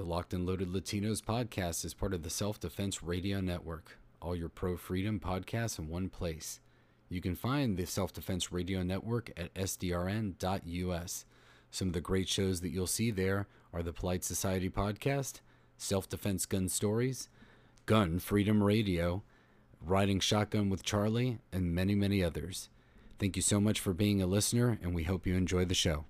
The Locked and Loaded Latinos podcast is part of the Self Defense Radio Network. All your pro freedom podcasts in one place. You can find the Self Defense Radio Network at sdrn.us. Some of the great shows that you'll see there are the Polite Society podcast, Self Defense Gun Stories, Gun Freedom Radio, Riding Shotgun with Charlie, and many, many others. Thank you so much for being a listener, and we hope you enjoy the show.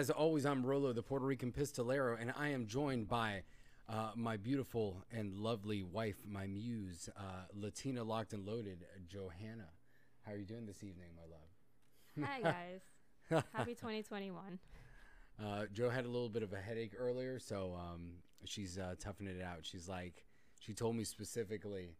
As always, I'm Rolo, the Puerto Rican pistolero, and I am joined by uh, my beautiful and lovely wife, my muse, uh, Latina locked and loaded, Johanna. How are you doing this evening, my love? Hi guys. Happy 2021. Uh, Joe had a little bit of a headache earlier, so um, she's uh, toughing it out. She's like, she told me specifically,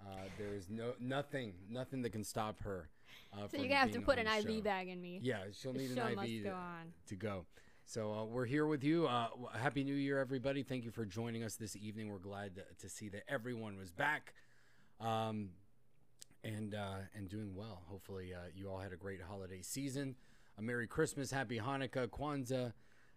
uh, there is no nothing, nothing that can stop her. Uh, So you're gonna have to put an IV show. bag in me. Yeah, she'll The need show an IV go to, on. to go. So uh, we're here with you. Uh, Happy New Year, everybody! Thank you for joining us this evening. We're glad to, to see that everyone was back, um, and uh, and doing well. Hopefully, uh, you all had a great holiday season. A Merry Christmas, Happy Hanukkah, Kwanzaa,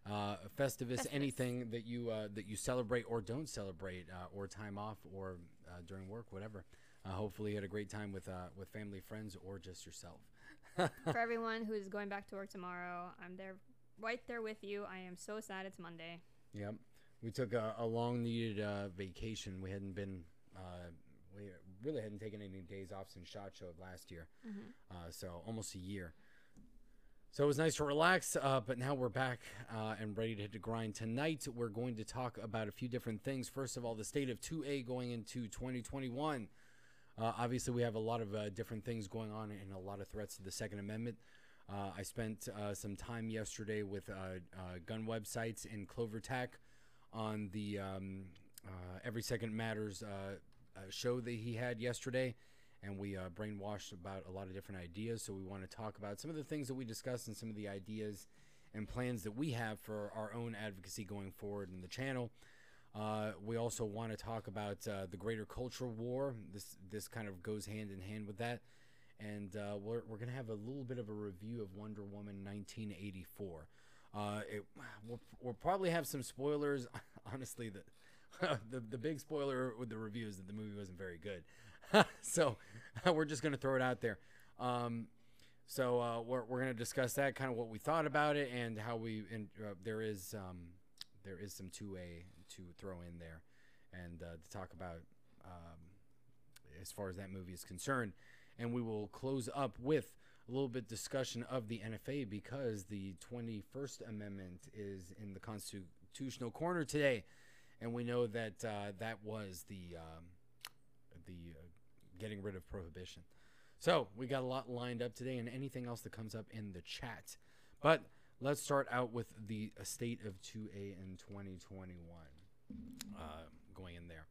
uh, Festivus, Festivus. anything that you uh, that you celebrate or don't celebrate, uh, or time off, or uh, during work, whatever. Uh, hopefully, you had a great time with uh, with family, friends, or just yourself. For everyone who is going back to work tomorrow, I'm there, right there with you. I am so sad it's Monday. Yep. We took a, a long needed uh, vacation. We hadn't been, uh, we really hadn't taken any days off since SHOT Show last year. Uh, so almost a year. So it was nice to relax, uh, but now we're back uh, and ready to hit the grind. Tonight, we're going to talk about a few different things. First of all, the state of 2A going into 2021. Uh, obviously, we have a lot of uh, different things going on and a lot of threats to the Second Amendment. Uh, I spent uh, some time yesterday with uh, uh, gun websites in CloverTech on the um, Every Second Matters show that he had yesterday, and we brainwashed about a lot of different ideas. So we want to talk about some of the things that we discussed and some of the ideas and plans that we have for our own advocacy going forward in the channel. Uh, we also want to talk about uh, the greater culture war. This this kind of goes hand in hand with that, and uh, we're we're gonna have a little bit of a review of Wonder Woman 1984. Uh, it, we'll, we'll probably have some spoilers. Honestly, the, the the big spoiler with the review is that the movie wasn't very good. so we're just gonna throw it out there. Um, so uh, we're we're gonna discuss that kind of what we thought about it and how we and uh, there is um, there is some two A to throw in there, and uh, to talk about um, as far as that movie is concerned, and we will close up with a little bit discussion of the NFA because the 21st Amendment is in the constitutional corner today, and we know that uh, that was the um, the uh, getting rid of prohibition. So we got a lot lined up today, and anything else that comes up in the chat. But let's start out with the state of 2A in 2021 uh, going in there.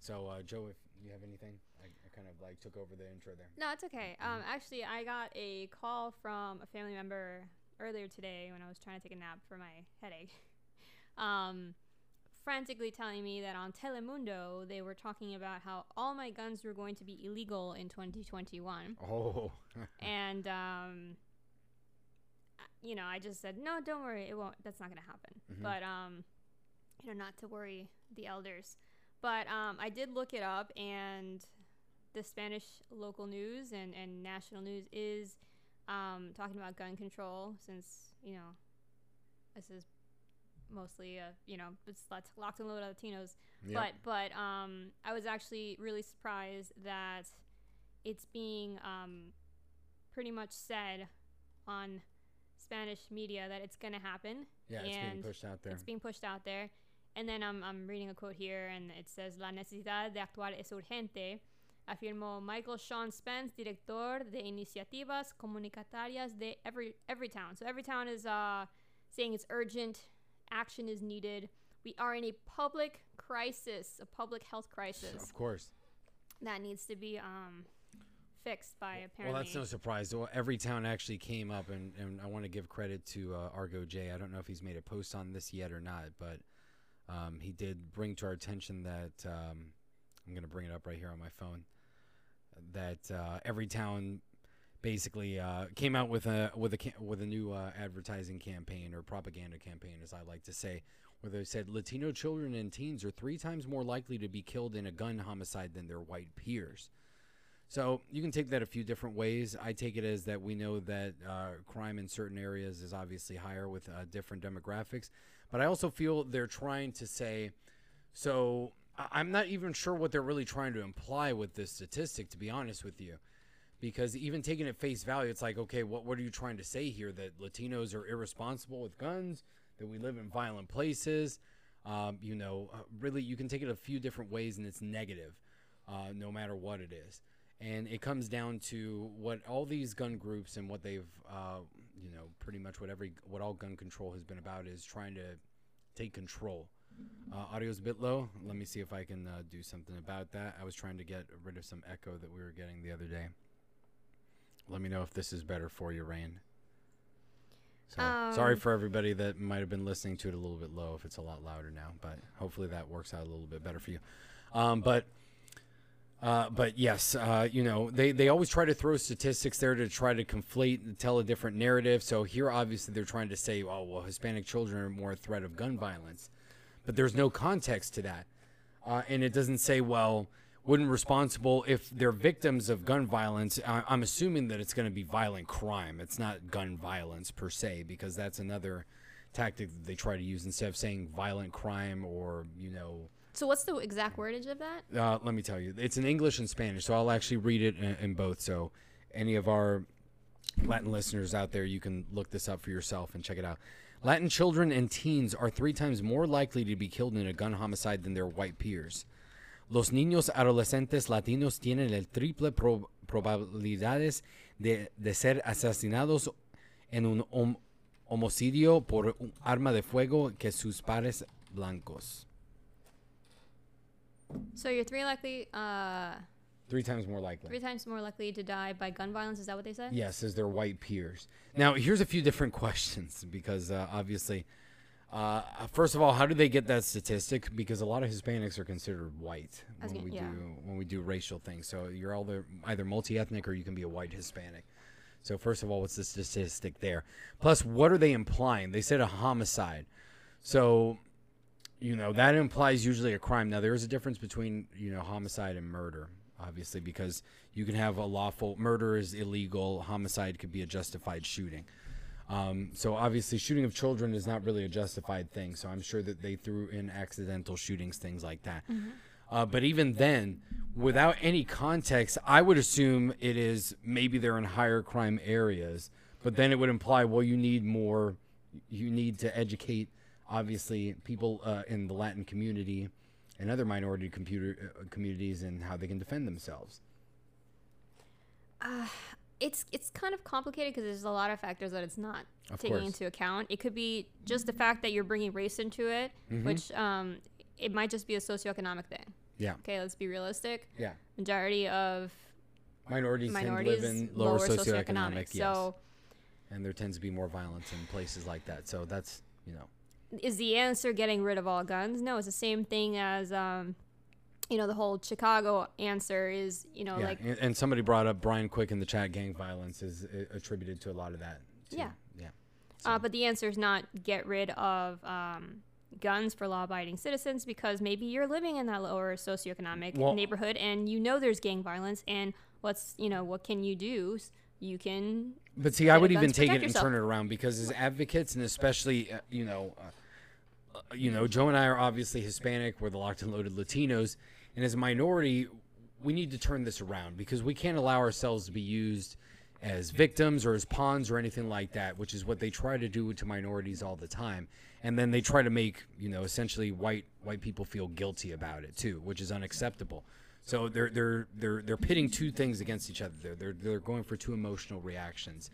So, uh, Joe, if you have anything, I, I kind of like took over the intro there. No, it's okay. Um, actually, I got a call from a family member earlier today when I was trying to take a nap for my headache. Um, frantically telling me that on Telemundo they were talking about how all my guns were going to be illegal in 2021. Oh, and um you know i just said no don't worry it won't that's not gonna happen Mhm. but um you know not to worry the elders but um i did look it up and the spanish local news and and national news is um talking about gun control since you know this is mostly uh you know it's lots- locked and loaded latinos Yep. but but um, I was actually really surprised that it's being um, pretty much said on Spanish media that it's gonna happen. yeah, it's being pushed out there. It's being pushed out there. And then I'm, I'm reading a quote here, and it says, La necesidad de actuar es urgente, afirmó Michael Sean Spence, director de iniciativas comunitarias de every, Everytown. So Everytown is uh, saying it's urgent, action is needed. We are in a public crisis, a public health crisis Of course. that needs to be um, fixed by apparently. Well, that's no surprise. Well, Everytown actually came up, and, and I want to give credit to uh, Argo J. I don't know if he's made a post on this yet or not, but um, he did bring to our attention that um, I'm going to bring it up right here on my phone. that uh, Everytown basically uh, came out with a with a with a new uh, advertising campaign or propaganda campaign, as I like to say, where they said Latino children and teens are three times more likely to be killed in a gun homicide than their white peers. So you can take that a few different ways. I take it as that we know that uh, crime in certain areas is obviously higher with uh, different demographics, but I also feel they're trying to say. So I'm not even sure what they're really trying to imply with this statistic, to be honest with you, because even taking it face value, it's like, okay, what what are you trying to say here? That Latinos are irresponsible with guns, that we live in violent places. Um, you know, uh, really, you can take it a few different ways, and it's negative, uh, no matter what it is and it comes down to what all these gun groups and what they've uh, you know pretty much what every what all gun control has been about is trying to take control. Uh, audio's a bit low. Let me see if i can uh, do something about that. I was trying to get rid of some echo that we were getting the other day. Let me know if this is better for you rain. So sorry Um, for everybody that might have been listening to it a little bit low if it's a lot louder now but hopefully that works out a little bit better for you. Um, but uh, but yes, uh, you know, they, they always try to throw statistics there to try to conflate and tell a different narrative. So here, obviously, they're trying to say, oh, well, Hispanic children are more a threat of gun violence. But there's no context to that. Uh, and it doesn't say, well, wouldn't responsible if they're victims of gun violence. I, I'm assuming that it's going to be violent crime. It's not gun violence per se, because that's another tactic that they try to use instead of saying violent crime or, you know, So what's the exact wordage of that? uh, let me tell you, it's in English and Spanish, so I'll actually read it in, in both. So, any of our Latin listeners out there, you can look this up for yourself and check it out. Latin children and teens are three times more likely to be killed in a gun homicide than their white peers. Los niños adolescentes latinos tienen el triple pro- probabilidades de, de ser asesinados en un hom- homicidio por un arma de fuego que sus pares blancos. So you're three likely, uh, Three times more likely. three times more likely to die by gun violence. Is that what they said? Yes, as their white peers. Now, here's a few different questions because uh, obviously, uh, first of all, how do they get that statistic? Because a lot of Hispanics are considered white when gonna- we yeah. do when we do racial things. So you're either either multi-ethnic or you can be a white Hispanic. So first of all, what's the statistic there? Plus, what are they implying? They said a homicide. So you know that implies usually a crime. Now there is a difference between you know homicide and murder, obviously, because you can have a lawful murder is illegal, homicide could be a justified shooting. Um, so obviously, shooting of children is not really a justified thing. So I'm sure that they threw in accidental shootings, things like that. Uh, but even then, without any context, I would assume it is maybe they're in higher crime areas. But then it would imply, well, you need more, you need to educate, obviously, people uh, in the Latin community and other minority computer uh, communities and how they can defend themselves. It's it's kind of complicated because there's a lot of factors that it's not Of taking course. into account. It could be just the fact that you're bringing race into it, Mm-hmm. which um, it might just be a socioeconomic thing. Yeah, Okay, let's be realistic. yeah. Majority of Minorities, minorities tend to live in lower, socioeconomic, socioeconomic. yes, So and there tends to be more violence in places like that. So that's you know. Is the answer getting rid of all guns? No, it's the same thing as um, you know, the whole Chicago answer is, you know, yeah, like and, and somebody brought up Brian Quick in the chat. Gang violence is uh, attributed to a lot of that. Too. Yeah. yeah. Uh, but the answer is not get rid of um, guns for law-abiding citizens because maybe you're living in that lower socioeconomic Well- neighborhood and you know there's gang violence and what's you know what can you do? You can But see, I would even take it protect and turn it around because as advocates, and especially, uh, you know, uh, uh, you know, Joe and I are obviously Hispanic. We're the locked and loaded Latinos, and as a minority, we need to turn this around because we can't allow ourselves to be used as victims or as pawns or anything like that, which is what they try to do to minorities all the time. And then they try to make, you know, essentially white white people feel guilty about it too, which is unacceptable. So they're they're they're they're pitting two things against each other. They're they're, they're going for two emotional reactions.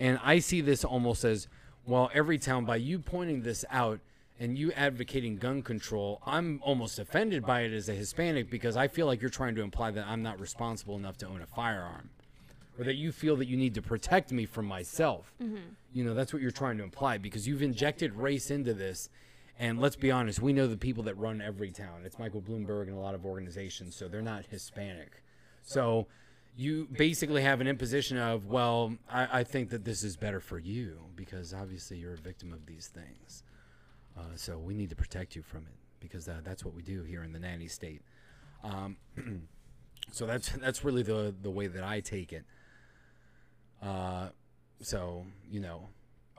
And I see this almost as well, Everytown, by you pointing this out and you advocating gun control, I'm almost offended by it as a Hispanic because I feel like you're trying to imply that I'm not responsible enough to own a firearm or that you feel that you need to protect me from myself. Mm-hmm. You know, that's what you're trying to imply because you've injected race into this. And let's be honest, we know the people that run Everytown. It's Michael Bloomberg and a lot of organizations, so they're not Hispanic. So you basically have an imposition of, well, I, I think that this is better for you because obviously you're a victim of these things. Uh, so we need to protect you from it because uh, that's what we do here in the nanny state. Um, so that's that's really the the way that I take it. Uh, so you know,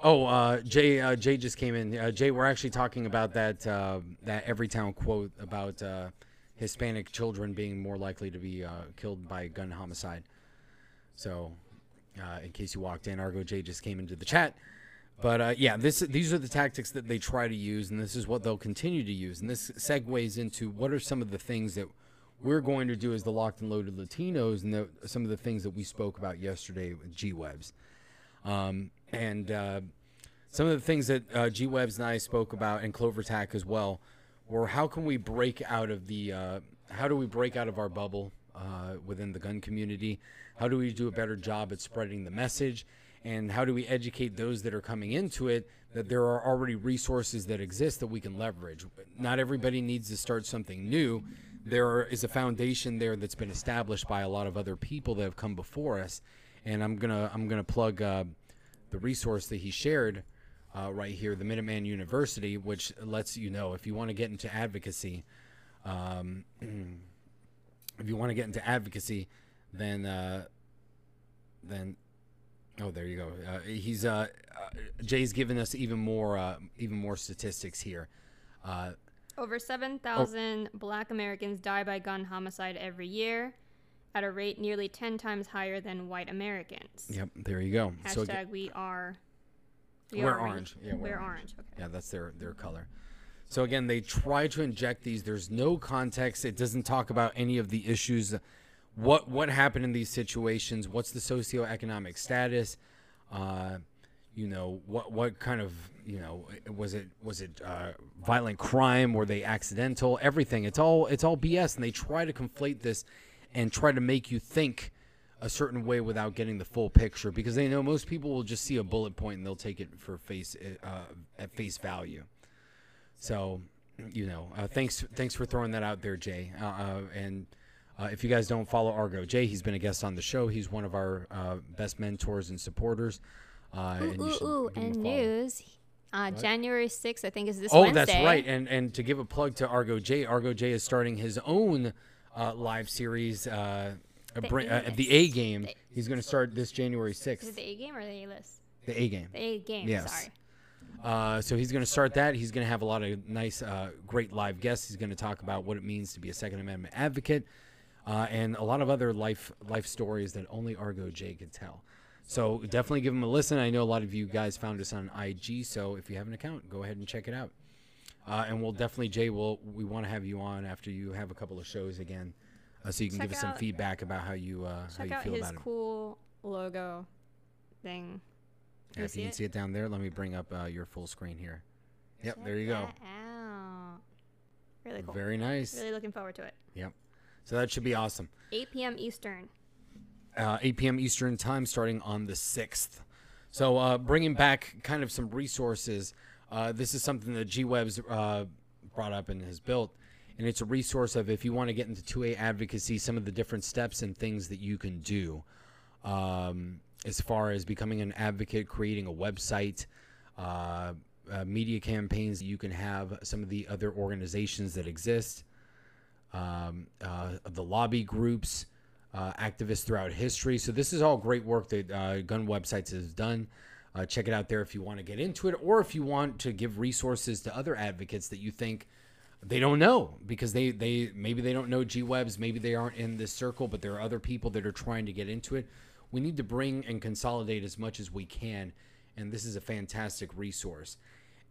oh uh, Jay uh, Jay just came in. Uh, Jay, we're actually talking about that uh, that Everytown quote about uh, Hispanic children being more likely to be uh, killed by gun homicide. So, in case you walked in, Argo Jay just came into the chat. But yeah, this these are the tactics that they try to use, and this is what they'll continue to use. And this segues into what are some of the things that we're going to do as the Locked and Loaded Latinos, and the, some of the things that we spoke about yesterday with G Webs. Um, and uh, some of the things that uh, G Webs and I spoke about, and Clover Tack as well, were how can we break out of the, uh, how do we break out of our bubble uh, within the gun community? How do we do a better job at spreading the message? And how do we educate those that are coming into it that there are already resources that exist that we can leverage? Not everybody needs to start something new. There is a foundation there that's been established by a lot of other people that have come before us. And I'm gonna I'm gonna plug uh, the resource that he shared uh, right here, the Minuteman University, which lets you know if you want to get into advocacy. Um, if you want to get into advocacy, then uh, then oh, there you go. Uh, he's uh, uh, Jay's given us even more uh, even more statistics here. Uh, Over 7,000 black Americans die by gun homicide every year at a rate nearly 10 times higher than white Americans. yep, there you go. Hashtag So again- we are. We're orange. Yeah, we're we're orange. orange. Okay. Yeah, that's their their color. So again, they try to inject these. There's no context. It doesn't talk about any of the issues. What what happened in these situations? What's the socioeconomic status? Uh, you know what what kind of you know was it was it uh, violent crime? Were they accidental? Everything. It's all it's all BS, and they try to conflate this and try to make you think a certain way without getting the full picture because they know most people will just see a bullet point and they'll take it for face uh, at face value. So, you know, uh, thanks thanks for throwing that out there, Jay. Uh, uh, and uh, if you guys don't follow Argo Jay, he's been a guest on the show. He's one of our uh, best mentors and supporters. Uh, and Ooh, ooh, ooh, give him a and news. Uh, January 6th, I think, is this Oh, Wednesday. that's right. And and to give a plug to Argo J, Argo J is starting his own uh, live series, uh, The uh, A-list. the A game. He's going to start this January Is it the A game or the A list? The A game. The A game, Yes. sorry. Uh, so he's going to start that. He's going to have a lot of nice, uh, great live guests. He's going to talk about what it means to be a Second Amendment advocate, uh, and a lot of other life life stories that only Argo J could tell. So definitely give him a listen. I know a lot of you guys found us on IG, so if you have an account, go ahead and check it out. Uh, and we'll definitely, Jay, will we want to have you on after you have a couple of shows again, uh, so you can Check give us some out- feedback about how you uh, how Check you out feel his about it. cool logo thing. Yeah, you if you can it? see it down there, let me bring up uh, your full screen here. Yep, there you Check go. that out. Really cool. Very nice. Really looking forward to it. Yep. So that should be awesome. 8 p.m. Eastern. uh, 8 p.m. Eastern time, starting on the 6th. So, uh, bringing back kind of some resources. Uh, this is something that GWebs uh, brought up and has built, and it's a resource of if you want to get into 2A advocacy, some of the different steps and things that you can do, um, as far as becoming an advocate, creating a website. Uh, uh, media campaigns that you can have some of the other organizations that exist um, uh, the lobby groups, activists throughout history. So this is all great work that Gun Websites has done. Uh, check it out there if you want to get into it, or if you want to give resources to other advocates that you think they don't know because they they maybe they don't know G Webs, maybe they aren't in this circle, but there are other people that are trying to get into it. We need to bring and consolidate as much as we can, and this is a fantastic resource.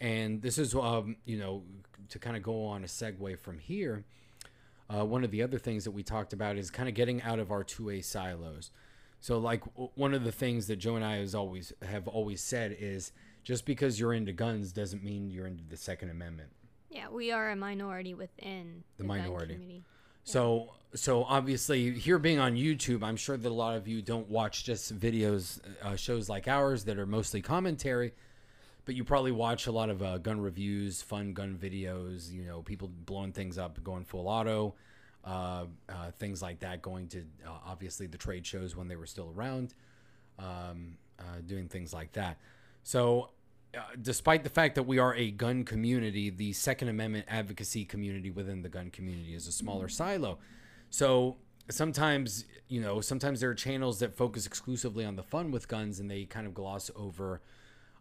And this is, um, you know, to kind of go on a segue from here uh, one of the other things that we talked about is kind of getting out of our 2A silos. So, like one of the things that Joe and I has always have always said is just because you're into guns doesn't mean you're into the Second Amendment. Yeah, we are a minority within The gun minority. community. So, so obviously, here being on YouTube, I'm sure that a lot of you don't watch just videos, uh, shows like ours that are mostly commentary, but you probably watch a lot of uh, gun reviews, fun gun videos. You know, people blowing things up, going full auto. Uh, uh, things like that, going to uh, obviously the trade shows when they were still around, um, uh, doing things like that. So, uh, despite the fact that we are a gun community, the Second Amendment advocacy community within the gun community is a smaller silo. So, sometimes, you know, sometimes there are channels that focus exclusively on the fun with guns and they kind of gloss over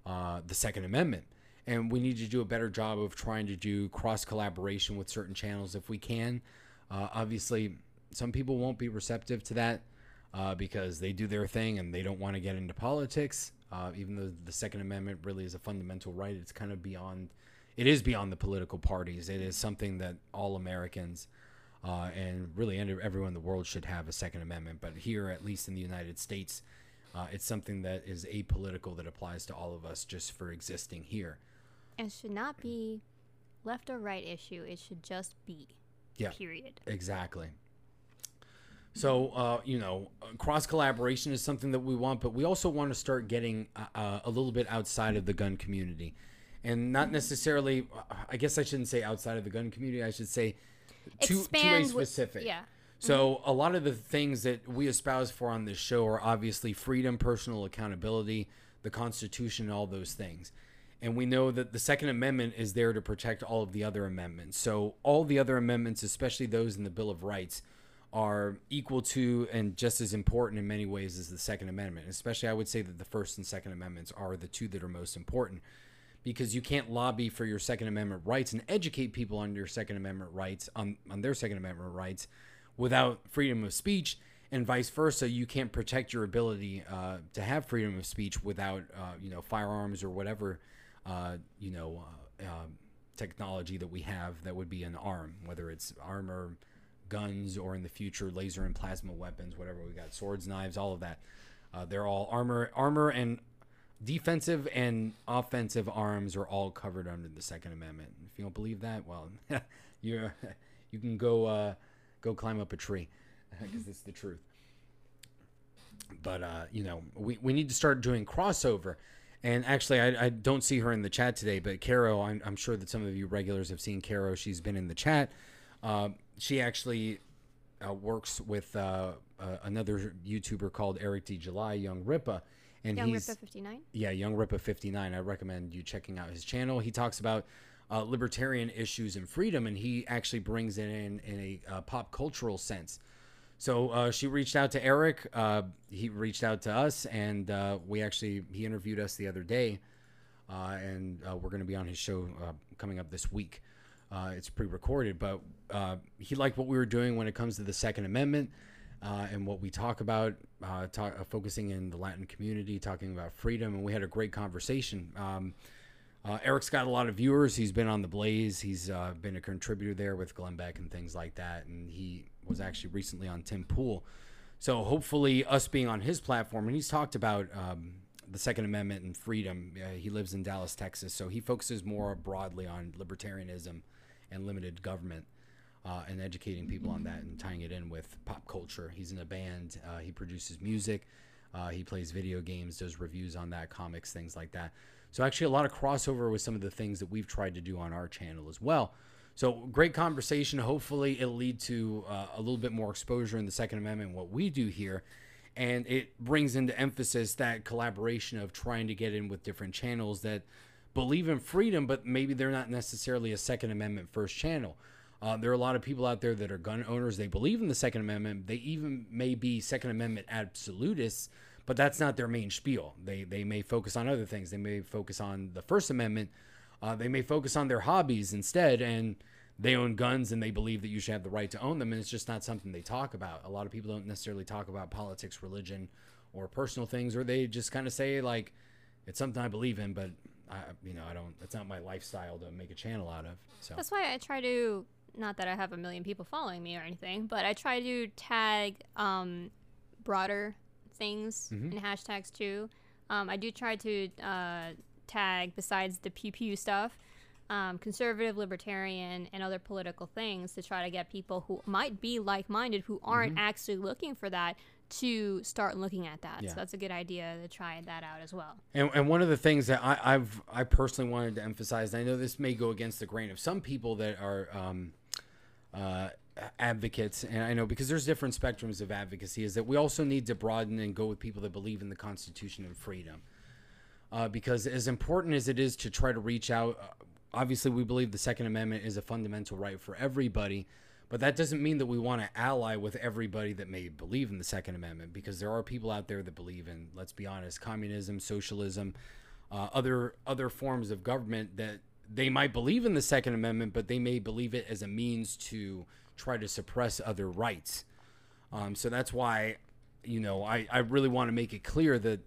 uh, the Second Amendment. And we need to do a better job of trying to do cross collaboration with certain channels if we can. Uh, obviously, some people won't be receptive to that uh, because they do their thing and they don't want to get into politics. Uh, even though the Second Amendment really is a fundamental right, it's kind of beyond. It is beyond the political parties. It is something that all Americans uh, and really everyone in the world should have a Second Amendment. But here, at least in the United States, uh, it's something that is apolitical that applies to all of us just for existing here. And should not be left or right issue. It should just be. Yeah. Period. Exactly. So, uh, you know, cross collaboration is something that we want, but we also want to start getting uh, uh, a little bit outside of the gun community. And not necessarily, I guess I shouldn't say outside of the gun community, I should say too, too a specific. With, yeah. So, a lot of the things that we espouse for on this show are obviously freedom, personal accountability, the Constitution, all those things. And we know that the Second Amendment is there to protect all of the other amendments. So, all the other amendments, especially those in the Bill of Rights, are equal to and just as important in many ways as the Second Amendment. Especially, I would say that the First and Second Amendments are the two that are most important because you can't lobby for your Second Amendment rights and educate people on your Second Amendment rights, on, on their Second Amendment rights, without freedom of speech. And vice versa, you can't protect your ability uh, to have freedom of speech without, uh, you know, firearms or whatever uh, you know, uh, um, technology that we have that would be an arm, whether it's armor, guns, or in the future laser and plasma weapons, whatever we got, swords, knives, all of that. Uh, they're all armor, armor, and defensive and offensive arms are all covered under the Second Amendment. If you don't believe that, well, you you can go uh, go climb up a tree because it's the truth. But uh, you know, we, we need to start doing crossover. And actually, I, I don't see her in the chat today, but Caro, I'm, I'm sure that some of you regulars have seen Caro. She's been in the chat. Uh, she actually uh, works with uh, uh another YouTuber called Eric D. July, Young Rippa. And Young he's, Rippa 59? Yeah, Young Rippa 59. I recommend you checking out his channel. He talks about uh, libertarian issues and freedom, and he actually brings it in in a uh, pop cultural sense. So uh, she reached out to Eric. Uh, he reached out to us, and uh, we actually he interviewed us the other day, uh, and uh, we're going to be on his show uh, coming up this week. it's pre-recorded, but he liked what we were doing when it comes to the Second Amendment and what we talk about, talk, focusing in the Latin community, talking about freedom, and we had a great conversation. Um, Eric's got a lot of viewers. He's been on the Blaze. He's been a contributor there with Glenn Beck and things like that, and he was actually recently on Tim Pool. So hopefully, us being on his platform, and he's talked about um, the Second Amendment and freedom. Uh, he lives in Dallas, Texas, so he focuses more broadly on libertarianism and limited government. Uh, and educating people on that and tying it in with pop culture. He's in a band. Uh, he produces music. Uh, he plays video games, does reviews on that, comics, things like that. So actually, a lot of crossover with some of the things that we've tried to do on our channel as well. So great conversation. Hopefully, it'll lead to uh, a little bit more exposure in the Second Amendment, what we do here. And it brings into emphasis that collaboration of trying to get in with different channels that believe in freedom, but maybe they're not necessarily a Second Amendment first channel. Uh, there are a lot of people out there that are gun owners. They believe in the Second Amendment. They even may be Second Amendment absolutists, but that's not their main spiel. They they may focus on other things. They may focus on the First Amendment, uh, they may focus on their hobbies instead, and they own guns and they believe that you should have the right to own them, and it's just not something they talk about. A lot of people don't necessarily talk about politics, religion, or personal things, or they just kind of say like, "It's something I believe in," but I, you know, I don't. It's not my lifestyle to make a channel out of. So that's why I try to. Not that I have a million people following me or anything, but I try to tag um, broader things mm-hmm. and hashtags too. Um, I do try to uh, tag besides the pew pew stuff um, conservative, libertarian, and other political things to try to get people who might be like minded who aren't mm-hmm. actually looking for that to start looking at that. Yeah. So that's a good idea to try that out as well. And, and one of the things that I, have I personally wanted to emphasize, and I know this may go against the grain of some people that are um, uh, advocates, and I know because there's different spectrums of advocacy, is that we also need to broaden and go with people that believe in the Constitution and freedom. Uh, because as important as it is to try to reach out, uh, obviously we believe the Second Amendment is a fundamental right for everybody, but that doesn't mean that we want to ally with everybody that may believe in the Second Amendment, because there are people out there that believe in, let's be honest, communism, socialism, uh, other other forms of government that they might believe in the Second Amendment, but they may believe it as a means to try to suppress other rights. Um, so that's why, you know, I, I really want to make it clear that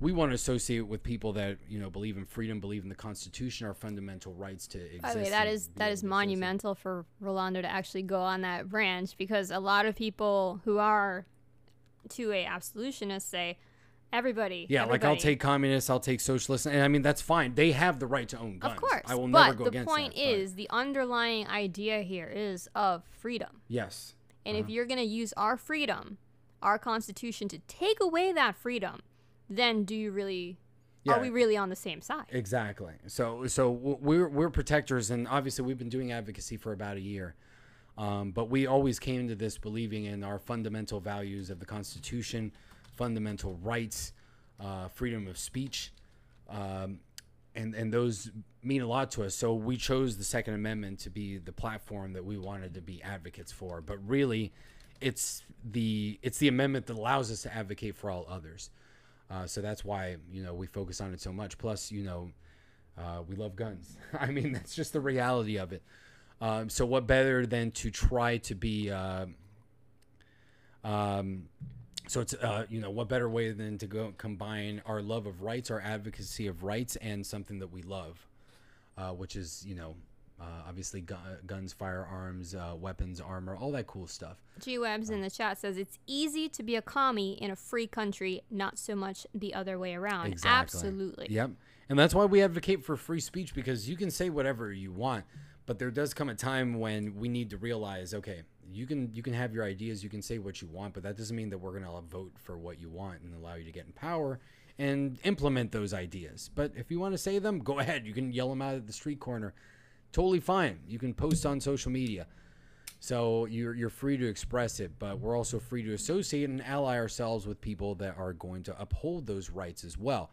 we want to associate with people that you know believe in freedom, believe in the Constitution, our fundamental rights to exist. By the way, that is that is monumental for Rolando to actually go on that branch because a lot of people who are to a absolutionist say everybody. Yeah, like I'll take communists, I'll take socialists, and I mean that's fine. They have the right to own guns. Of course, I will never go against that, but- the point is the underlying idea here is of freedom, yes, and Uh-huh. if you're going to use our freedom, our Constitution to take away that freedom, then do you really? Yeah. Are we really on the same side? Exactly. So so we're we're protectors, and obviously we've been doing advocacy for about a year, um, but we always came to this believing in our fundamental values of the Constitution, fundamental rights, uh, freedom of speech, um, and and those mean a lot to us. So we chose the Second Amendment to be the platform that we wanted to be advocates for. But really, it's the it's the amendment that allows us to advocate for all others. Uh, so that's why you know we focus on it so much. Plus, you know, uh, we love guns. I mean, that's just the reality of it. Um, so what better than to try to be? Uh, um, so it's uh, you know what better way than to go combine our love of rights, our advocacy of rights, and something that we love, uh, which is you know uh, obviously gu- guns, firearms, uh, weapons, armor, all that cool stuff. G Webs in the chat says it's easy to be a commie in a free country, not so much the other way around. Exactly. Absolutely. Yep. And that's why we advocate for free speech because you can say whatever you want, but there does come a time when we need to realize, okay, you can you can have your ideas, you can say what you want, but that doesn't mean that we're going to vote for what you want and allow you to get in power and implement those ideas. But if you want to say them, go ahead. You can yell them out at the street corner. Totally fine. You can post on social media. So you're you're free to express it, but we're also free to associate and ally ourselves with people that are going to uphold those rights as well.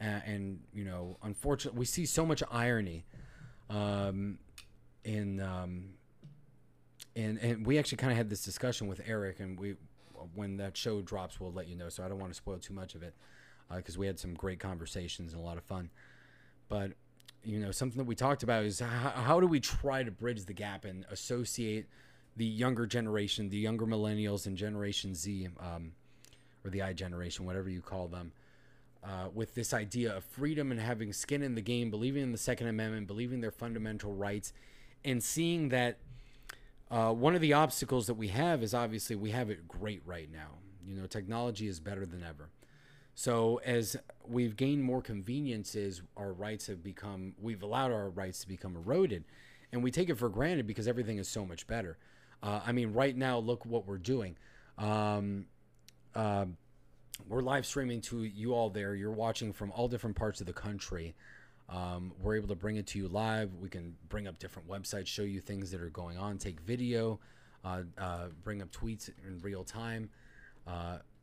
Uh, and you know, unfortunately, we see so much irony um, in um, and and we actually kind of had this discussion with Eric, and we when that show drops, we'll let you know. So I don't want to spoil too much of it because we had some great conversations and a lot of fun. But you know, something that we talked about is how, how do we try to bridge the gap and associate the younger generation, the younger millennials, and Generation Z, um, or the I generation, whatever you call them, uh, with this idea of freedom and having skin in the game, believing in the Second Amendment, believing their fundamental rights, and seeing that uh, one of the obstacles that we have is obviously we have it great right now. You know, technology is better than ever. So as we've gained more conveniences, our rights have become we've allowed our rights to become eroded, and we take it for granted because everything is so much better. Uh, I mean, right now, look what we're doing. Um, uh, we're live streaming to you all there. You're watching from all different parts of the country. Um, we're able to bring it to you live. We can bring up different websites, show you things that are going on, take video, uh, uh, bring up tweets in real time.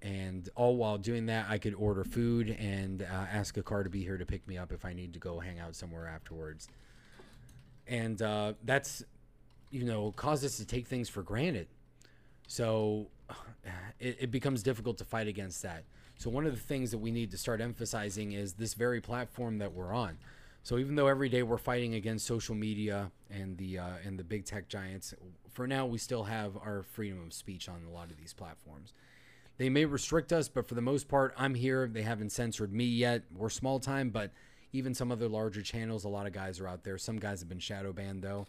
And all while doing that, I could order food and uh, ask a car to be here to pick me up if I need to go hang out somewhere afterwards. And uh, that's, you know, caused us to take things for granted. So it, it becomes difficult to fight against that. So one of the things that we need to start emphasizing is this very platform that we're on. So even though every day we're fighting against social media and the uh, and the big tech giants, for now we still have our freedom of speech on a lot of these platforms. They may restrict us, but for the most part, I'm here. They haven't censored me yet. We're small time, but even some other larger channels, a lot of guys are out there. Some guys have been shadow banned though.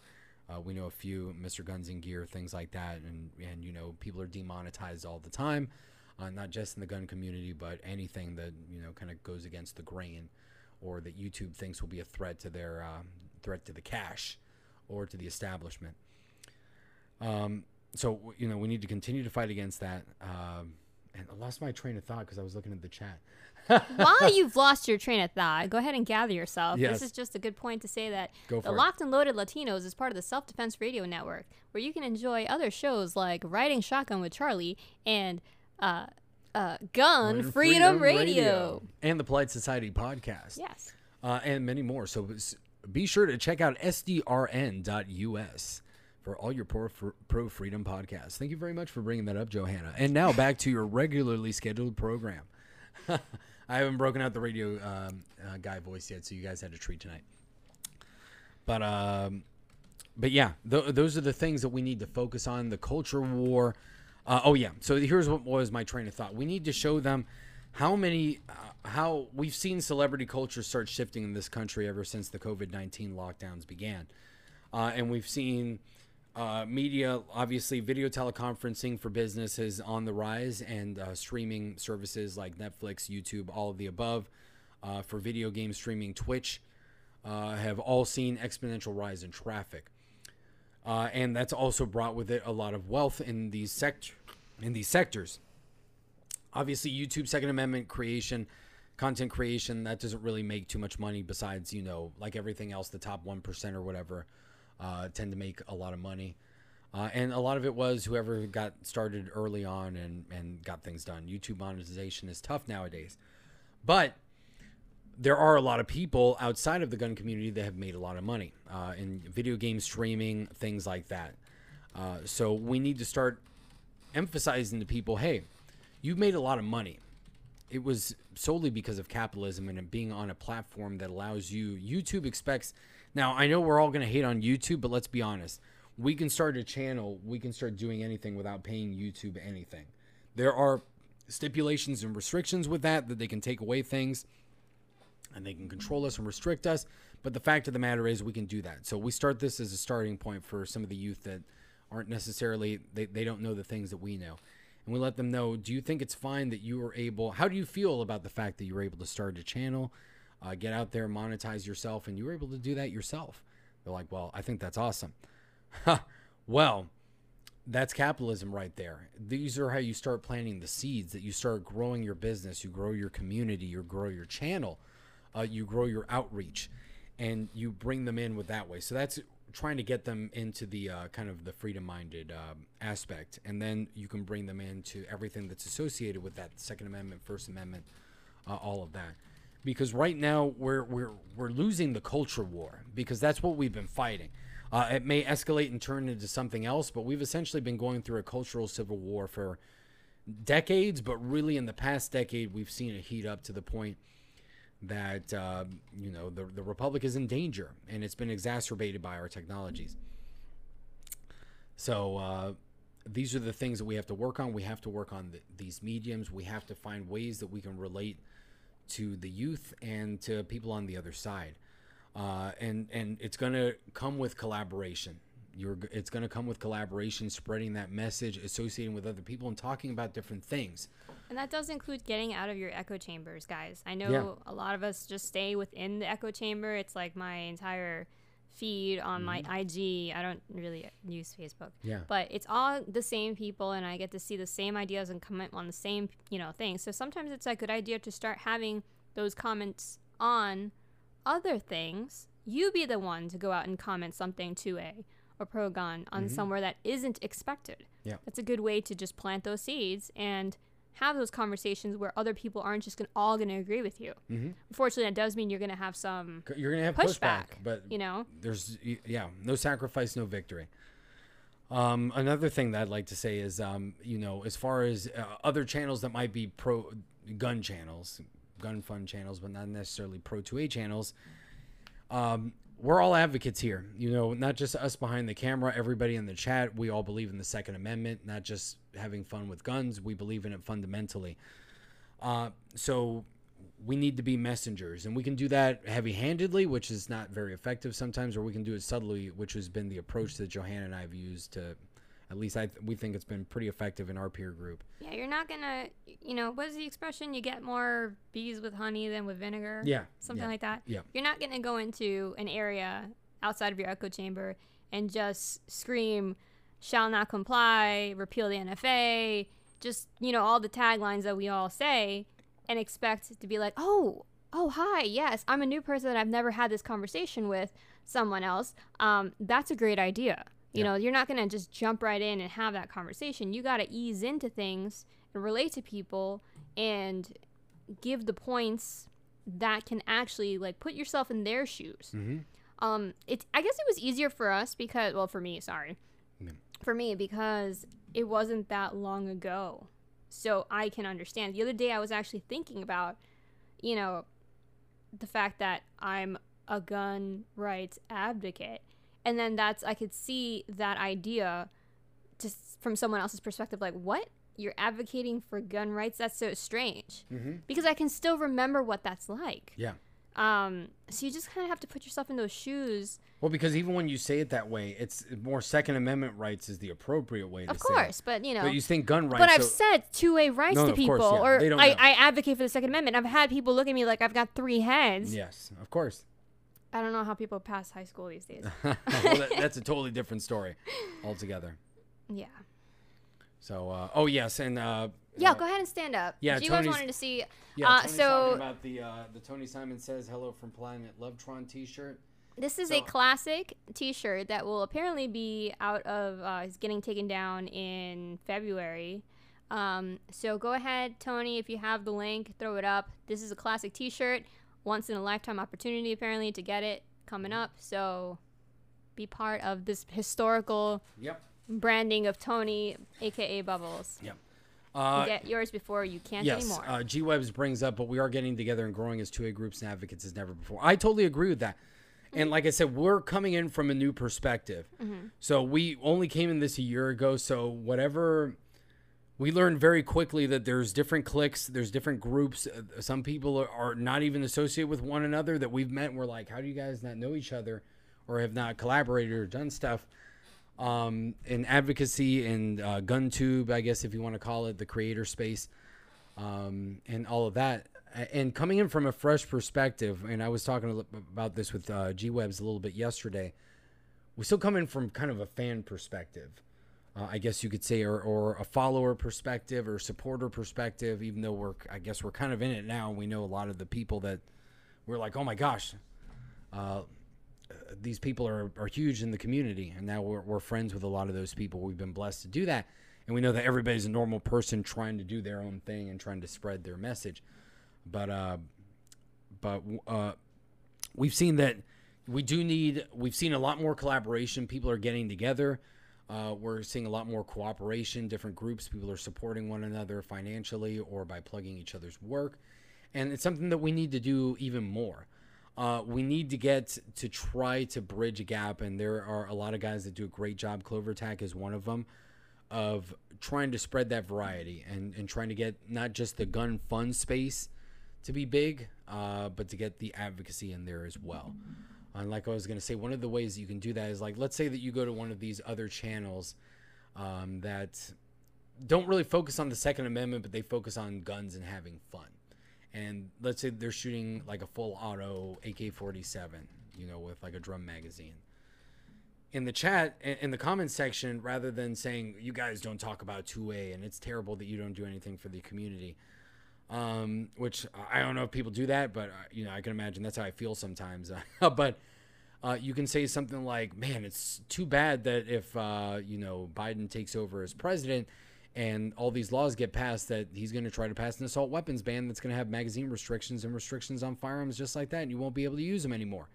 Uh, we know a few, Mr. Guns and Gear, things like that, and and you know people are demonetized all the time, uh, not just in the gun community, but anything that you know kind of goes against the grain, or that YouTube thinks will be a threat to their uh, threat to the cash, or to the establishment. Um, so you know we need to continue to fight against that, um, and I lost my train of thought because I was looking at the chat. While you've lost your train of thought, go ahead and gather yourself. Yes. This is just a good point to say that Go the for it. Locked and Loaded Latinos is part of the Self Defense Radio Network, where you can enjoy other shows like Riding Shotgun with Charlie and uh, uh, Gun On Freedom, Radio. and the Polite Society podcast. Yes. uh, and many more. So be sure to check out sdrn.us for all your pro, pro freedom podcasts. Thank you very much for bringing that up, Johanna. And now back to your regularly scheduled program. I haven't broken out the radio um, uh, guy voice yet, so you guys had a treat tonight. But um, but yeah, th- those are the things that we need to focus on. The culture war. Uh, oh yeah. So here's what was my train of thought. We need to show them how many, uh, how we've seen celebrity culture start shifting in this country ever since the COVID nineteen lockdowns began, uh, and we've seen. Uh, media, obviously, video teleconferencing for business is on the rise, and uh, streaming services like Netflix, YouTube, all of the above. Uh, for video game streaming, Twitch, uh, have all seen exponential rise in traffic, uh, and that's also brought with it a lot of wealth in these sect in these sectors. Obviously, YouTube Second Amendment creation, content creation, that doesn't really make too much money. Besides, you know, like everything else, the top one percent or whatever uh, tend to make a lot of money. Uh, and a lot of it was whoever got started early on and, and got things done. YouTube monetization is tough nowadays. But there are a lot of people outside of the gun community that have made a lot of money uh, in video game streaming, things like that. Uh, so we need to start emphasizing to people hey, you've made a lot of money. It was solely because of capitalism and being on a platform that allows you. YouTube expects. Now, I know we're all going to hate on YouTube, but let's be honest. We can start a channel, we can start doing anything without paying YouTube anything. There are stipulations and restrictions with that, that they can take away things and they can control us and restrict us. But the fact of the matter is, we can do that. So we start this as a starting point for some of the youth that aren't necessarily they, they don't know the things that we know, and we let them know. Do you think it's fine that you were able? How do you feel about the fact that you were able to start a channel, uh, get out there, monetize yourself, and you were able to do that yourself? They're like, well, I think that's awesome. well, that's capitalism right there. These are how you start planting the seeds that you start growing your business, you grow your community, you grow your channel, uh, you grow your outreach, and you bring them in with that way. So that's trying to get them into the uh, kind of the freedom minded um, aspect. And then you can bring them into everything that's associated with that Second Amendment, First Amendment, uh, all of that. Because right now we're, we're, we're losing the culture war because that's what we've been fighting. Uh, it may escalate and turn into something else, but we've essentially been going through a cultural civil war for decades. But really, in the past decade, we've seen it heat up to the point that uh, you know the the republic is in danger, and it's been exacerbated by our technologies. So uh, these are the things that we have to work on. We have to work on th these mediums. We have to find ways that we can relate to the youth and to people on the other side. Uh, and and it's going to come with collaboration. You're, it's going to come with collaboration, spreading that message, associating with other people, and talking about different things. And that does include getting out of your echo chambers, guys. I know Yeah. a lot of us just stay within the echo chamber. It's like my entire feed on my IG. I don't really use Facebook. Mm-hmm. Yeah. But it's all the same people and I get to see the same ideas and comment on the same, you know, things. So sometimes it's a good idea to start having those comments on other things. You be the one to go out and comment something to a or pro gun on somewhere that isn't expected. Mm-hmm. Yeah. That's a good way to just plant those seeds and have those conversations where other people aren't just gonna, all going to agree with you. Mm-hmm. Unfortunately, that does mean you're going to have some You're going to have pushback, pushback, but you know? there's yeah no sacrifice no victory um, another thing that i'd like to say is um, you know as far as uh, other channels that might be pro gun channels gun fun channels but not necessarily pro 2a channels um, we're all advocates here you know not just us behind the camera everybody in the chat. We all believe in the second amendment not just having fun with guns. We believe in it fundamentally. Uh, so we need to be messengers and we can do that heavy-handedly which is not very effective sometimes or we can do it subtly which has been the approach that johanna and i have used to at least I th- we think it's been pretty effective in our peer group Yeah, you're not going to, you know, what is the expression? You get more bees with honey than with vinegar? yeah Something yeah. like that? Yeah. You're not going to go into an area outside of your echo chamber and just scream, shall not comply, repeal the NFA, just you know all the taglines that we all say and expect to be like oh oh hi yes i'm a new person that i've never had this conversation with someone else um, that's a great idea you Yeah. know you're not going to just jump right in and have that conversation you got to ease into things and relate to people and give the points that can actually like put yourself in their shoes Mhm. um it's i guess it was easier for us because well for me sorry Yeah. for me because it wasn't that long ago so i can understand the other day i was actually thinking about you know the fact that i'm a gun rights advocate and then that's i could see that idea just from someone else's perspective like what you're advocating for gun rights that's so strange Mhm. because i can still remember what that's like Yeah. um so you just kind of have to put yourself in those shoes Well, because even when you say it that way, it's more Second Amendment rights is the appropriate way to of course but you know But you think gun rights. but I've so- said 2A rights No, to of course, people, yeah. or I. I advocate for the Second Amendment. I've had people look at me like I've got three heads. yes, of course. I don't know how people pass high school these days. well, that, that's a totally different story altogether. yeah. So, uh, oh yes, and uh, Yeah, uh, go ahead and stand up. yeah, you guys wanted to see? yeah. uh, so- talking about the uh, the Tony Simon says hello from Planet Lovetron T-shirt. This is So- a classic T-shirt that will apparently be out of. Uh, is getting taken down in February. Um, so go ahead, Tony, if you have the link, throw it up. This is a classic T-shirt, once in a lifetime opportunity apparently to get it coming up. So be part of this historical Yep. branding of Tony, aka Bubbles. Yep. Uh, Get yours before you can't yes, anymore. uh, G Webs brings up, but we are getting together and growing as two A groups and advocates as never before. I totally agree with that. Mm-hmm. And like I said, we're coming in from a new perspective. So we only came in this a year ago. So whatever we learned very quickly that there's different cliques, there's different groups. Uh, Some people are, not even associated with one another that we've met. We're like, how do you guys not know each other, or have not collaborated or done stuff? um, in advocacy and uh, GunTube, I guess if you want to call it the creator space, um, and all of that. And coming in from a fresh perspective, and I was talking about this with uh, G Webs a little bit yesterday. We still come in from kind of a fan perspective, uh, I guess you could say, or, or a follower perspective or supporter perspective. Even though we're, I guess we're kind of in it now, and we know a lot of the people that we're like, oh my gosh, uh, these people are, are huge in the community. And now we're, we're friends with a lot of those people. We've been blessed to do that. And we know that everybody's a normal person trying to do their own thing and trying to spread their message. But uh but uh we've seen that we do need we've seen a lot more collaboration. People are getting together uh, we're seeing a lot more cooperation different groups people are supporting one another financially or by plugging each other's work. And it's something that we need to do even more. Uh, we need to get to try to bridge a gap and there are a lot of guys that do a great job. Clover attack is one of them of trying to spread that variety and, and trying to get not just the gun fun space to be big uh, but to get the advocacy in there as well and like i was going to say one of the ways you can do that is like let's say that you go to one of these other channels um, that don't really focus on the second amendment but they focus on guns and having fun and let's say they're shooting like a full auto AK-47, you know, with like a drum magazine. In the chat, in the comments section, rather than saying you guys don't talk about 2A and it's terrible that you don't do anything for the community, um, which I don't know if people do that, but uh, you know, I can imagine that's how I feel sometimes. but uh, you can say something like, "Man, it's too bad that if uh, you know Biden takes over as president." and all these laws get passed that he's going to try to pass an assault weapons ban that's going to have magazine restrictions and restrictions on firearms just like that and you won't be able to use them anymore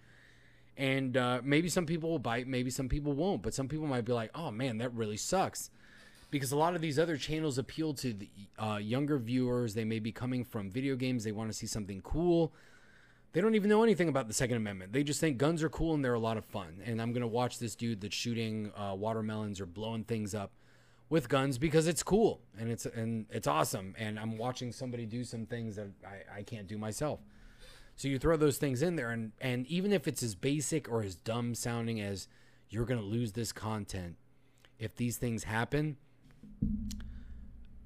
and uh, maybe some people will bite maybe some people won't but some people might be like oh man that really sucks because a lot of these other channels appeal to the uh, younger viewers. They may be coming from video games. They want to see something cool. They don't even know anything about the second amendment. They just think guns are cool and they're a lot of fun. And i'm going to watch this dude that's shooting uh, watermelons or blowing things up with guns because it's cool and it's and it's awesome. And I'm watching somebody do some things that I, I can't do myself. So you throw those things in there and and even if it's as basic or as dumb sounding as you're gonna lose this content if these things happen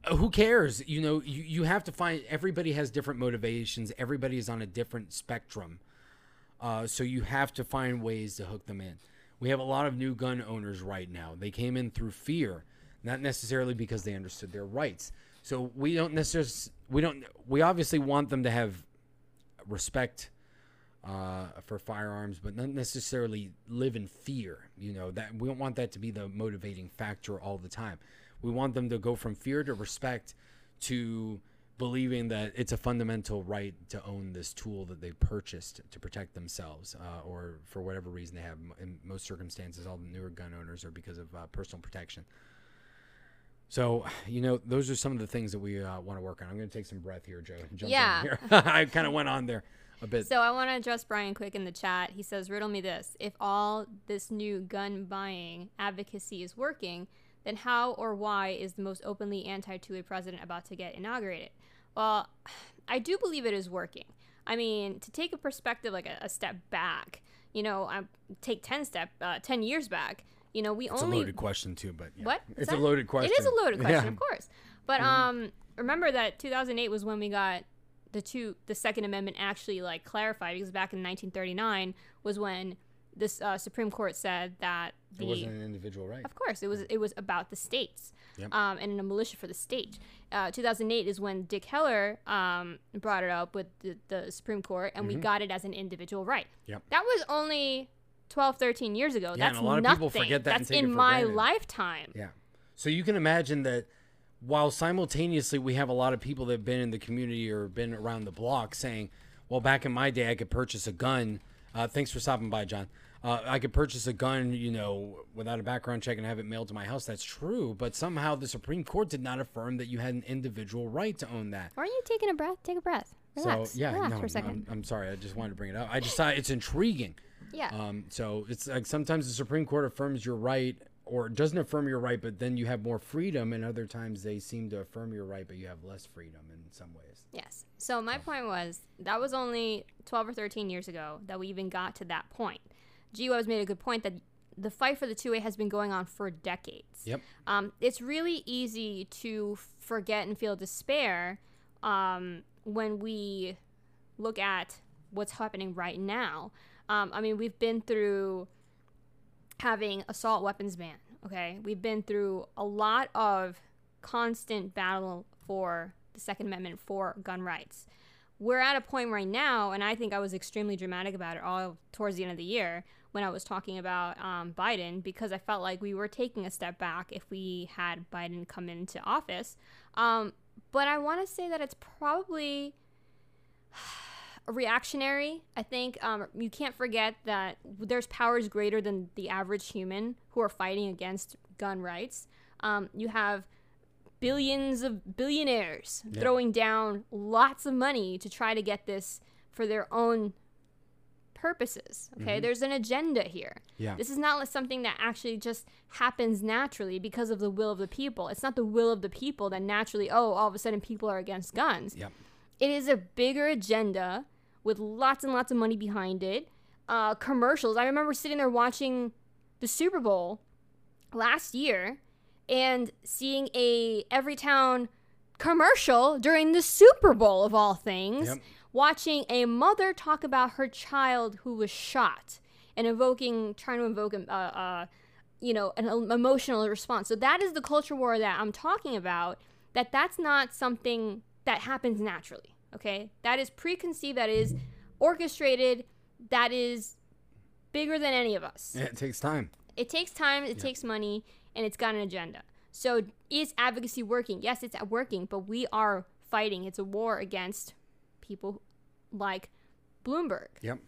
who cares? You know you, you have to find everybody has different motivations. Everybody is on a different spectrum. Uh, so you have to find ways to hook them in. We have a lot of new gun owners right now. They came in through fear not necessarily because they understood their rights. So we don't necessarily we don't we obviously want them to have respect uh, for firearms, but not necessarily live in fear. You know that we don't want that to be the motivating factor all the time. We want them to go from fear to respect to believing that it's a fundamental right to own this tool that they purchased to protect themselves, uh, or for whatever reason they have. In most circumstances, all the newer gun owners are because of uh, personal protection. So, you know, those are some of the things that we uh, want to work on. I'm going to take some breath here, Joe. Yeah. here. I kind of went on there a bit. So I want to address Brian quick in the chat. He says, "Riddle me this: If all this new gun buying advocacy is working, then how or why is the most openly anti-2A president about to get inaugurated?" Well, I do believe it is working. I mean, to take a perspective like a, a step back, you know, I take ten step, uh, ten years back. You know, we it's only a loaded question too, but yeah. What? It's a loaded question. It is a loaded question, Yeah. Mm-hmm. of course. But um, remember that 2008 was when we got the two, the Second Amendment actually like clarified because back in 1939 was when this uh, Supreme Court said that It wasn't an individual right. of course, it was it was about the states, Yep. um, and a militia for the state. Uh, 2008 is when Dick Heller um, brought it up with the, the Supreme Court, and we got it as an individual right. Mm-hmm. Yep. That was only 12, 13 years ago. Yeah, and That's a lot of people forget that and That's in my granted. lifetime. Yeah. So you can imagine that while simultaneously we have a lot of people that have been in the community or been around the block saying, well, back in my day, I could purchase a gun. Uh, thanks for stopping by, John. Uh, I could purchase a gun, you know, without a background check and have it mailed to my house. That's true. But somehow the Supreme Court did not affirm that you had an individual right to own that. Aren't you taking a breath? Take a breath. Relax. So, yeah, Relax no, for a 2nd I'm, I'm sorry. I just wanted to bring it up. I just thought it's intriguing. yeah. Um, so it's like sometimes the Supreme Court affirms your right or doesn't affirm your right, but then you have more freedom, and other times they seem to affirm your right, but you have less freedom in some ways. yes. So my point was that was only 12 or 13 years ago that we even got to that point. G. has made a good point that the fight for the 2A has been going on for decades. Yep. Um, it's really easy to forget and feel despair um, when we look at what's happening right now. Um, I mean, we've been through having assault weapons ban. Okay, we've been through a lot of constant battle for the Second Amendment for gun rights. We're at a point right now, and I think I was extremely dramatic about it all towards the end of the year when I was talking about um, Biden because I felt like we were taking a step back if we had Biden come into office. Um, but I want to say that it's probably reactionary. I think um, you can't forget that there's powers greater than the average human who are fighting against gun rights. Um, you have billions of billionaires Yeah. throwing down lots of money to try to get this for their own purposes. Okay, there's an agenda here. Yeah. This is not something that actually just happens naturally because of the will of the people. It's not the will of the people that naturally, oh, all of a sudden people are against guns. Yep. It is a bigger agenda with lots and lots of money behind it. Uh, commercials. I remember sitting there watching the Super Bowl last year and seeing a Everytown commercial during the Super Bowl of all things. Yep. Watching a mother talk about her child who was shot and invoking, trying to invoke, uh, uh, you know, an emotional response. So that is the culture war that I'm talking about. That that's not something that happens naturally. Okay, that is preconceived. That is orchestrated. That is bigger than any of us. Yeah, it takes time. It takes time, it takes money, and it's got an agenda. So is advocacy working? Yes, it's working, but we are fighting. It's a war against people like Bloomberg. Yep.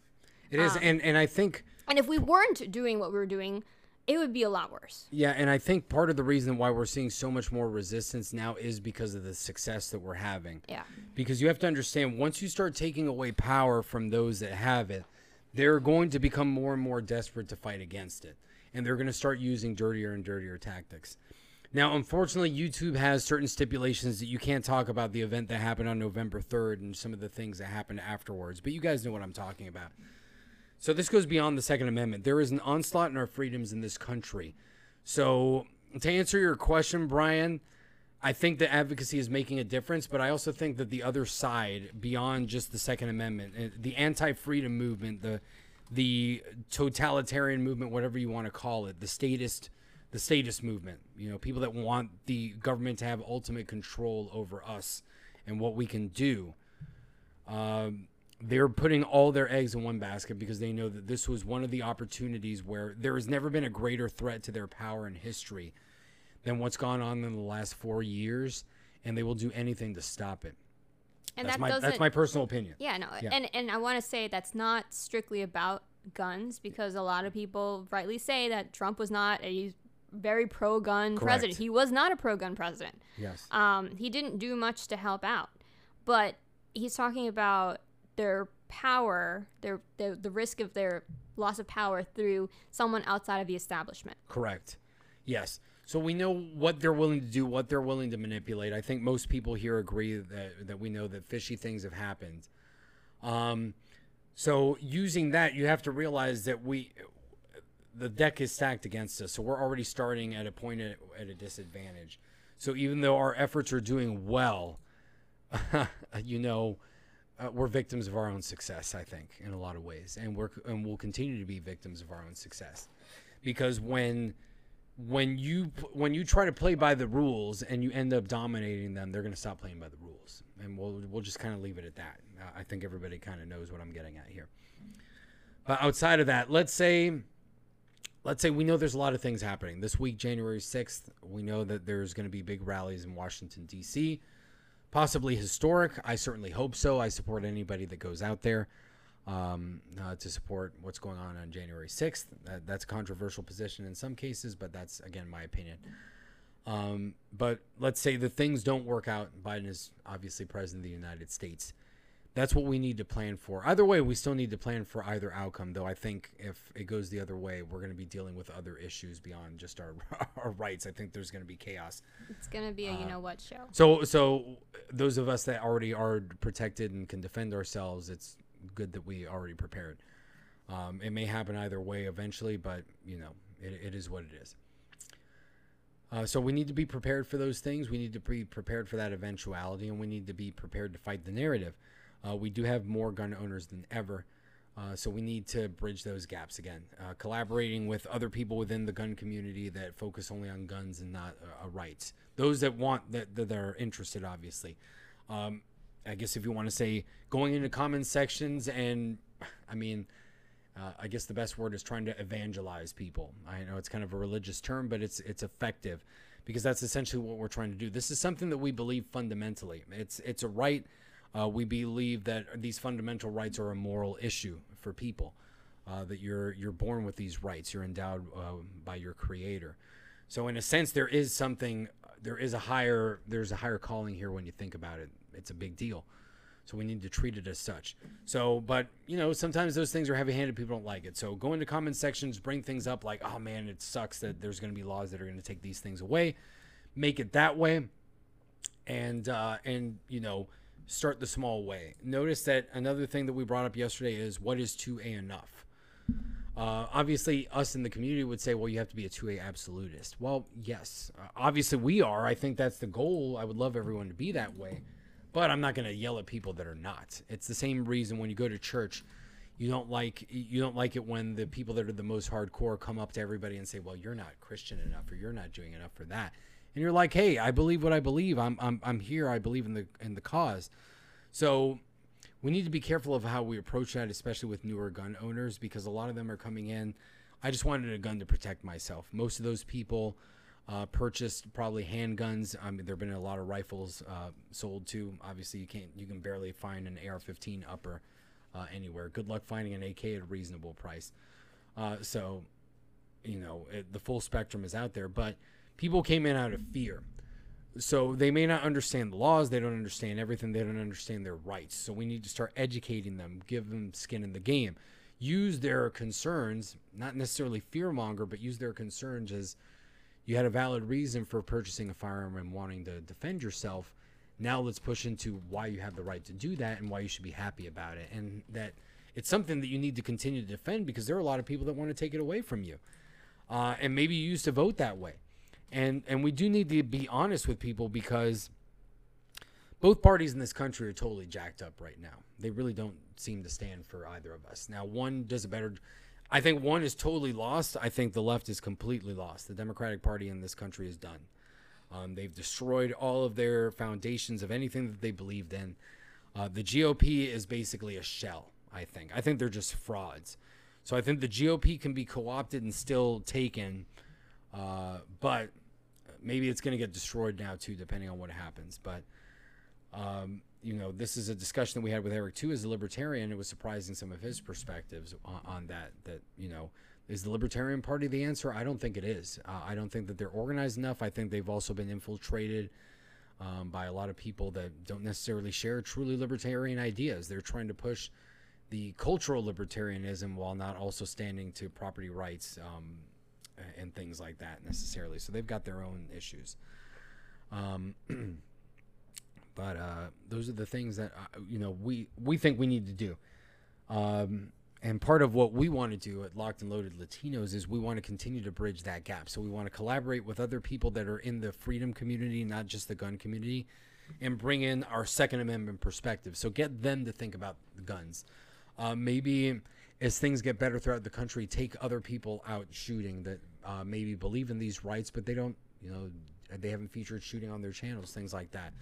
It is, Um, and and I think And if we weren't doing what we were doing, it would be a lot worse. yeah, and I think part of the reason why we're seeing so much more resistance now is because of the success that we're having. Yeah. because you have to understand once you start taking away power from those that have it they're going to become more and more desperate to fight against it and they're going to start using dirtier and dirtier tactics now unfortunately youtube has certain stipulations that you can't talk about the event that happened on november 3rd and some of the things that happened afterwards but you guys know what i'm talking about. So this goes beyond the second amendment. There is an onslaught on our freedoms in this country. So to answer your question brian I think that advocacy is making a difference, but I also think that the other side, beyond just the Second Amendment, uh, the anti-freedom movement, the the totalitarian movement, whatever you want to call it, the statist the statist movement. You know, people that want the government to have ultimate control over us and what we can do. Um, they're putting all their eggs in one basket because they know that this was one of the opportunities where there has never been a greater threat to their power in history than what's gone on in the last four years, and they will do anything to stop it. And that's that my that's my personal opinion. yeah, no, Yeah. and and I want to say that's not strictly about guns because a lot of people rightly say that Trump was not a very pro-gun president. He was not a pro-gun president. Yes. Um, he didn't do much to help out, but he's talking about their power, their, their the risk of their loss of power through someone outside of the establishment. Correct. Yes. So we know what they're willing to do, what they're willing to manipulate. I think most people here agree that that we know that fishy things have happened. Um, so using that, you have to realize that we the deck is stacked against us. So we're already starting at a point at, at a disadvantage. So even though our efforts are doing well, you know, uh, we're victims of our own success. I think in a lot of ways, and we're and we'll continue to be victims of our own success, because when when you when you try to play by the rules and you end up dominating them, they're going to stop playing by the rules, and we'll we'll just kind of leave it at that. I think everybody kind of knows what I'm getting at here. But outside of that, let's say let's say we know there's a lot of things happening this week, January 6th. We know that there's going to be big rallies in Washington D.C. Possibly historic. I certainly hope so. I support anybody that goes out there um, uh, to support what's going on on January 6th. That, that's a controversial position in some cases, but that's, again, my opinion. Um, but let's say the things don't work out. Biden is obviously president of the United States. That's what we need to plan for. Either way, we still need to plan for either outcome, though I think if it goes the other way, we're going to be dealing with other issues beyond just our, our rights. I think there's going to be chaos. It's gonna be a you know what show. So, so those of us that already are protected and can defend ourselves, it's good that we already prepared. Um, it may happen either way eventually, but you know, it, it is what it is. Uh, so we need to be prepared for those things. We need to be prepared for that eventuality, and we need to be prepared to fight the narrative. Uh, we do have more gun owners than ever, uh, so we need to bridge those gaps again. Uh, collaborating with other people within the gun community that focus only on guns and not uh, rights. Those that want that, that are interested, obviously. Um, I guess if you want to say going into comment sections and, I mean, uh, I guess the best word is trying to evangelize people. I know it's kind of a religious term, but it's it's effective because that's essentially what we're trying to do. This is something that we believe fundamentally. It's it's a right. Uh, we believe that these fundamental rights are a moral issue for people. Uh, that you're you're born with these rights. You're endowed uh, by your Creator. So in a sense, there is something. There is a higher. There's a higher calling here when you think about it. It's a big deal. So we need to treat it as such. So, but you know, sometimes those things are heavy-handed. People don't like it. So go into comment sections, bring things up like, "Oh man, it sucks that there's going to be laws that are going to take these things away." Make it that way, and uh, and you know, start the small way. Notice that another thing that we brought up yesterday is what is 2A enough. Uh, obviously, us in the community would say, well, you have to be a 2A absolutist. Well, yes, uh, obviously we are. I think that's the goal. I would love everyone to be that way. But I'm not going to yell at people that are not. It's the same reason when you go to church, you don't like you don't like it when the people that are the most hardcore come up to everybody and say, "Well, you're not Christian enough, or you're not doing enough for that." And you're like, "Hey, I believe what I believe. I'm I'm I'm here. I believe in the in the cause." So we need to be careful of how we approach that, especially with newer gun owners, because a lot of them are coming in. I just wanted a gun to protect myself. Most of those people uh, purchased probably handguns. I mean, there've been a lot of rifles uh, sold too. Obviously, you can't, you can barely find an AR-15 upper uh, anywhere. Good luck finding an AK at a reasonable price. Uh, so, you know, it, the full spectrum is out there, but people came in out of fear. So they may not understand the laws. They don't understand everything. They don't understand their rights. So we need to start educating them, give them skin in the game, use their concerns, not necessarily fear monger, but use their concerns as you had a valid reason for purchasing a firearm and wanting to defend yourself. Now let's push into why you have the right to do that and why you should be happy about it. And that it's something that you need to continue to defend because there are a lot of people that want to take it away from you. Uh, and maybe you used to vote that way. And, and we do need to be honest with people because both parties in this country are totally jacked up right now. They really don't seem to stand for either of us. Now, one does a better I think one is totally lost. I think the left is completely lost. The Democratic Party in this country is done. Um, they've destroyed all of their foundations of anything that they believed in. Uh, the GOP is basically a shell. I think. I think they're just frauds. So I think the GOP can be co-opted and still taken, uh, but maybe it's going to get destroyed now too, depending on what happens. But um, you know, this is a discussion that we had with Eric too, as a libertarian. It was surprising some of his perspectives on, on that. That you know, is the Libertarian Party the answer? I don't think it is. Uh, I don't think that they're organized enough. I think they've also been infiltrated um, by a lot of people that don't necessarily share truly libertarian ideas. They're trying to push the cultural libertarianism while not also standing to property rights um, and things like that necessarily. So they've got their own issues. Um, but uh, those are the things that uh, you know we we think we need to do. Um, and part of what we want to do at Locked and Loaded Latinos is we want to continue to bridge that gap. So we want to collaborate with other people that are in the freedom community, not just the gun community, and bring in our Second Amendment perspective. So get them to think about the guns. Uh, maybe as things get better throughout the country, take other people out shooting that uh, maybe believe in these rights, but they don't, you know, they haven't featured shooting on their channels, things like that.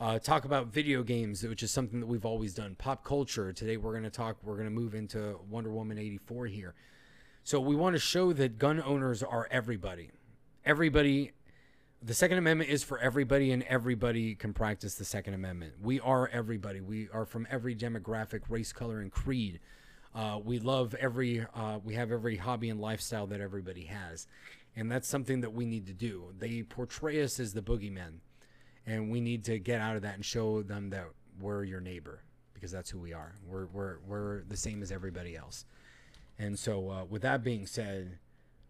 Uh, talk about video games, which is something that we've always done. Pop culture. Today we're going to talk, we're going to move into Wonder Woman 84 here. So we want to show that gun owners are everybody. Everybody, the Second Amendment is for everybody, and everybody can practice the Second Amendment. We are everybody. We are from every demographic, race, color, and creed. Uh, we love every, uh, we have every hobby and lifestyle that everybody has. And that's something that we need to do. They portray us as the boogeymen and we need to get out of that and show them that we're your neighbor because that's who we are. We're we're we're the same as everybody else. And so, uh, with that being said,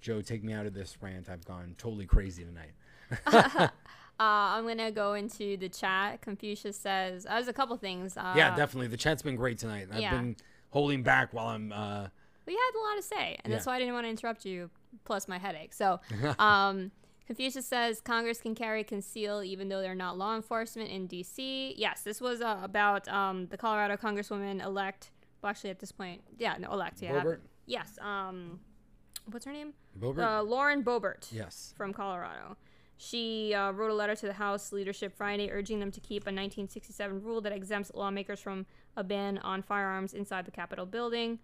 Joe, take me out of this rant. I've gone totally crazy tonight. Uh, I'm gonna go into the chat. Confucius says uh, there's a couple things. Uh, yeah, definitely. The chat's been great tonight. I've yeah. been holding back while I'm. Uh, we had a lot to say, and that's why I didn't want to interrupt you. Plus my headache. So, um, Confucius says Congress can carry conceal even though they're not law enforcement in D.C. Yes, this was uh, about um, the Colorado Congresswoman elect. Well, actually, at this point, yeah, no, elect. Yeah. Boebert? Yes. Um, what's her name? Boebert? Uh, Lauren Boebert. yes. from Colorado. She uh, wrote a letter to the House leadership Friday urging them to keep a 1967 rule that exempts lawmakers from a ban on firearms inside the Capitol building.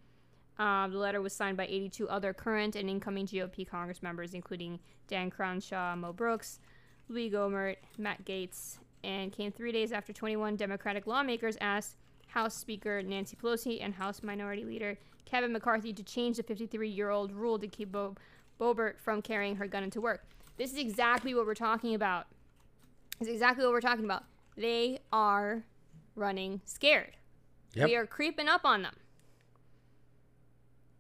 Uh, the letter was signed by 82 other current and incoming GOP Congress members, including Dan Crenshaw, Mo Brooks, Louis Gohmert, Matt Gaetz, and came three days after 21 Democratic lawmakers asked House Speaker Nancy Pelosi and House Minority Leader Kevin McCarthy to change the 53 year old rule to keep Bo- from carrying her gun into work. This is exactly what we're talking about. This is exactly what we're talking about. They are running scared. Yep. We are creeping up on them.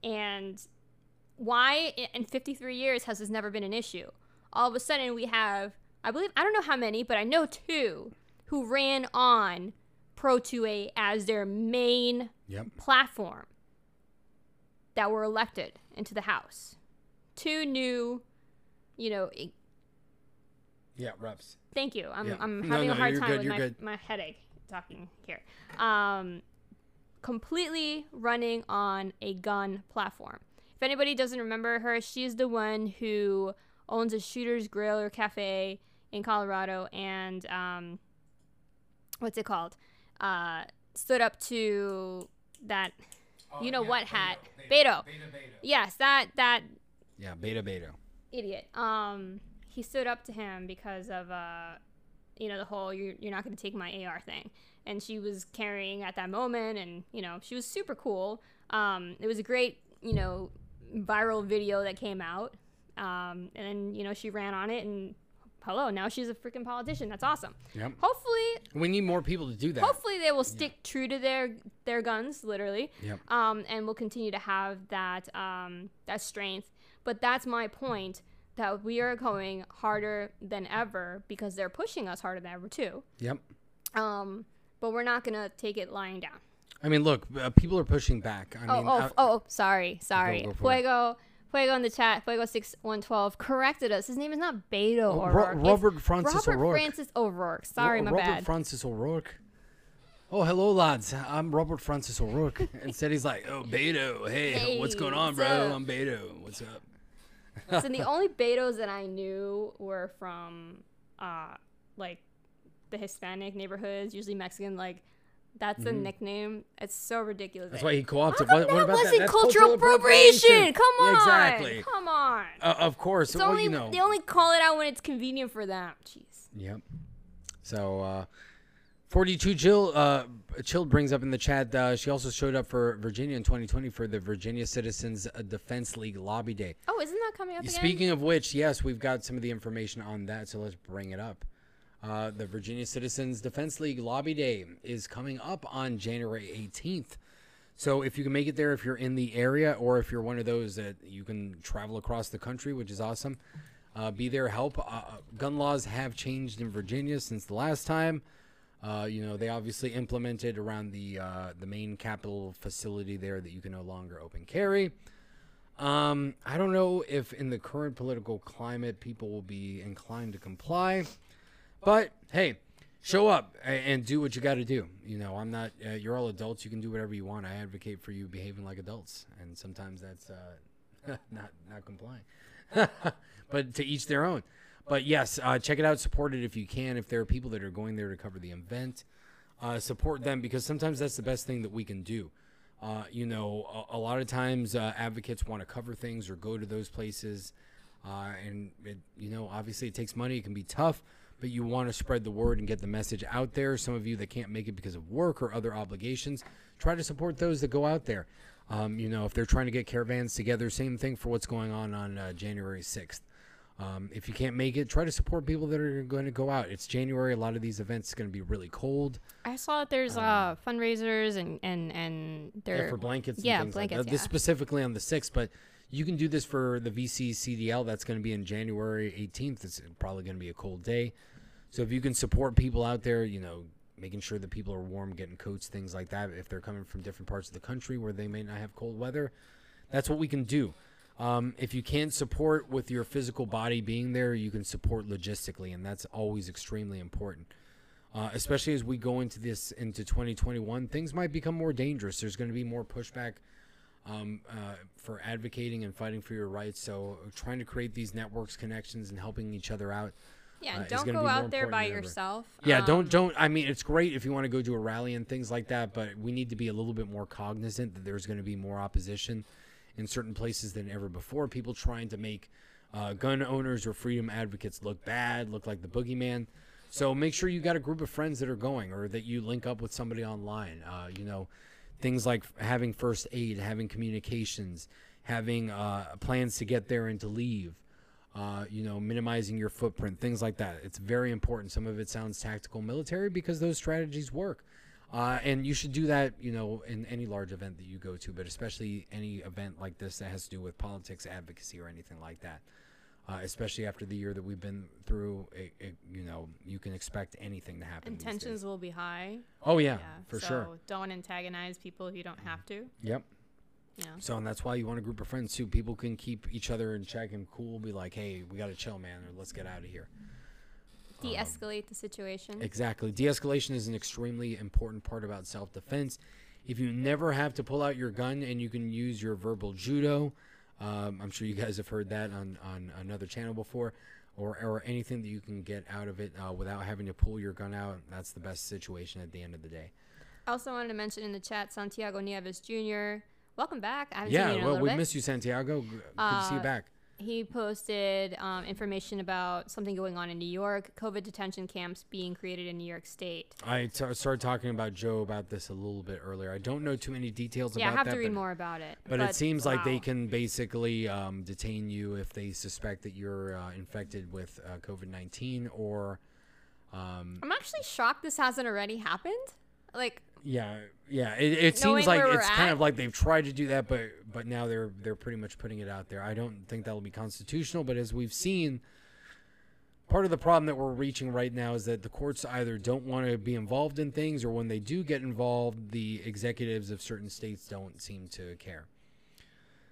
And why in 53 years has this never been an issue? All of a sudden, we have, I believe, I don't know how many, but I know two who ran on Pro 2A as their main Yep. platform that were elected into the House. Two new, you know, Yeah. Reps. Thank you. I'm, Yeah. I'm having no, a hard time good, with my, good. my headache talking here. Um, completely running on a gun platform. If anybody doesn't remember her, she's the one who owns a Shooter's Grill or Cafe in Colorado and um, what's it called? Uh, stood up to that. you know what hat? Beto. Yes, that that Yeah. Beta. Beta. idiot. Um, he stood up to him because of uh, you know, the whole you're you're not going to take my AR thing, and she was carrying at that moment, and you know, she was super cool. Um, it was a great you know viral video that came out, um, and then you know she ran on it, and hello, now she's a freaking politician. That's awesome. Yep. Hopefully, We need more people to do that. hopefully they will stick true to their their guns, literally Yep. um, and we'll continue to have that um, that strength. But that's my point that we are going harder than ever because they're pushing us harder than ever too. Yep. Um, but we're not gonna take it lying down. I mean, look, uh, people are pushing back. I Oh, mean, oh, uh, oh, sorry, sorry. go it. Fuego, Fuego in the chat. Fuego six one twelve corrected us. His name is not Beto Oh, Ro- O'Rourke. it's Robert Francis Robert O'Rourke. Francis O'Rourke. Sorry, Ro- my Robert bad. Francis O'Rourke. Oh, hello, lads. I'm Robert Francis O'Rourke. Instead, he's like, oh, Beto. Hey, Hey, what's going on, what's bro? up?" I'm Beto. What's up? so the only Betos that I knew were from uh like the Hispanic neighborhoods, usually Mexican. Like that's a nickname. It's so ridiculous. Mm-hmm. That's why he co-opted. What, that what about wasn't that? That's cultural, appropriation? Come on, exactly. Come on. Uh, of course. It's well, only you know. they only call it out when it's convenient for them. Jeez. Yep. So, uh, 42 Jill, uh, Chill brings up in the chat. Uh, she also showed up for Virginia in 2020 for the Virginia Citizens uh, Defense League Lobby Day. Oh, isn't that coming up again? Speaking of which, yes, we've got some of the information on that, so let's bring it up. Uh, the Virginia Citizens Defense League Lobby Day is coming up on January 18th. So if you can make it there, if you're in the area, or if you're one of those that you can travel across the country, which is awesome, uh, be there, help. Uh, gun laws have changed in Virginia since the last time. Uh, you know, they obviously implemented around the uh, the main capital facility there that you can no longer open carry. Um, I don't know if in the current political climate people will be inclined to comply, but hey, show up and do what you got to do. You know, I'm not. Uh, you're all adults. You can do whatever you want. I advocate for you behaving like adults, and sometimes that's uh, not not complying. but to each their own. But yes, uh, check it out. Support it if you can. If there are people that are going there to cover the event, uh, support them because sometimes that's the best thing that we can do. Uh, you know, a, a lot of times uh, advocates want to cover things or go to those places, and it, you know, obviously it takes money. It can be tough, but you want to spread the word and get the message out there. Some of you that can't make it because of work or other obligations, try to support those that go out there. Um, you know, if they're trying to get caravans together, same thing for what's going on on uh, January 6th. Um, if you can't make it, try to support people that are going to go out. It's January. A lot of these events are going to be really cold. I saw that there's uh fundraisers and and and they're for blankets yeah, blankets, like that. This specifically on the 6th, but you can do this for the VC CDL. That's going to be in January 18th. It's probably going to be a cold day. So if you can support people out there, you know, making sure that people are warm, getting coats, things like that, if they're coming from different parts of the country where they may not have cold weather, that's what we can do. Um, if you can't support with your physical body being there, you can support logistically, and that's always extremely important. Uh, especially as we go into this into 2021, things might become more dangerous. There's going to be more pushback um, uh, for advocating and fighting for your rights. So, trying to create these networks, connections, and helping each other out. Yeah. uh, don't go out there by yourself. Yeah, Um, don't don't. I mean, it's great if you want to go to a rally and things like that, but we need to be a little bit more cognizant that there's going to be more opposition in certain places than ever before. People trying to make uh, gun owners or freedom advocates look bad, look like the boogeyman. So make sure you got a group of friends that are going, or that you link up with somebody online. Uh, you know, things like having first aid, having communications, having uh, plans to get there and to leave uh, you know, minimizing your footprint, things like that. It's very important. Some of it sounds tactical military because those strategies work. Uh, and you should do that, you know, in any large event that you go to, but especially any event like this that has to do with politics, advocacy, or anything like that. Uh, especially after the year that we've been through, it, it, you know, you can expect anything to happen. And tensions will be high. Oh yeah, Yeah, for so sure. Don't antagonize people if you don't have to. Yep. Know. So and that's why you want a group of friends too. People can keep each other in check and cool. Be like, hey, we got to chill, man, or let's get out of here. De-escalate the situation. Exactly. De escalation is an extremely important part about self defense. If you never have to pull out your gun and you can use your verbal judo, um, I'm sure you guys have heard that on, on another channel before, or, or anything that you can get out of it uh, without having to pull your gun out, that's the best situation at the end of the day. I also wanted to mention in the chat Santiago Nieves Jr. Welcome back. I haven't seen Yeah, you in a well, little we bit. miss you, Santiago. Good to see you Uh, back. He posted um, information about something going on in New York, COVID detention camps being created in New York State. I t- started talking about Joe about this a little bit earlier. I don't know too many details about that. Yeah, I have that. to read but- more about it. But, it seems like they can basically um, detain you if they suspect that you're uh, infected with uh, COVID 19 or. Um, I'm actually shocked this hasn't already happened. Like, yeah, yeah. It, it seems like it's kind of like they've tried to do that, but but now they're they're pretty much putting it out there. I don't think that'll be constitutional, but as we've seen, part of the problem that we're reaching right now is that the courts either don't want to be involved in things, or when they do get involved, the executives of certain states don't seem to care.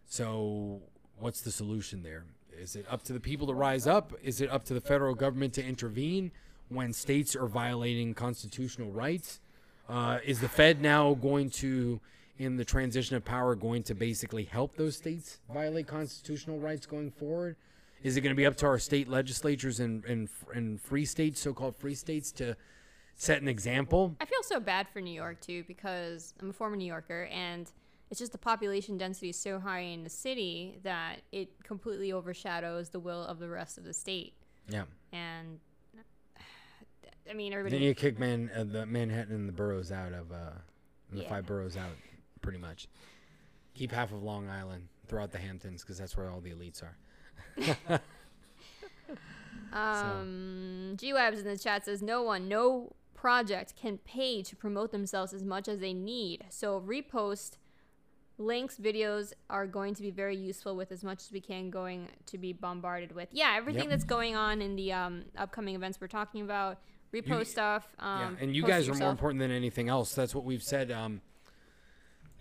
So, what's the solution there? Is it up to the people to rise up? Is it up to the federal government to intervene when states are violating constitutional rights? Uh, is the Fed now going to, in the transition of power, going to basically help those states violate constitutional rights going forward? Is it going to be up to our state legislatures and and, and free states, so-called free states, to set an example? I feel so bad for New York too because I'm a former New Yorker and it's just the population density is so high in the city that it completely overshadows the will of the rest of the state. Yeah. And I mean, Then you kick man uh, the Manhattan and the boroughs out of uh, the Yeah. five boroughs out, pretty much. Keep half of Long Island throughout the Hamptons because that's where all the elites are. Um, G Webs in the chat says no one, no project can pay to promote themselves as much as they need. So repost links, videos are going to be very useful with as much as we can going to be bombarded with. Yeah, everything Yep. that's going on in the um, upcoming events we're talking about. Repost stuff. Um, yeah, and you guys are more important than anything else. That's what we've said. Um,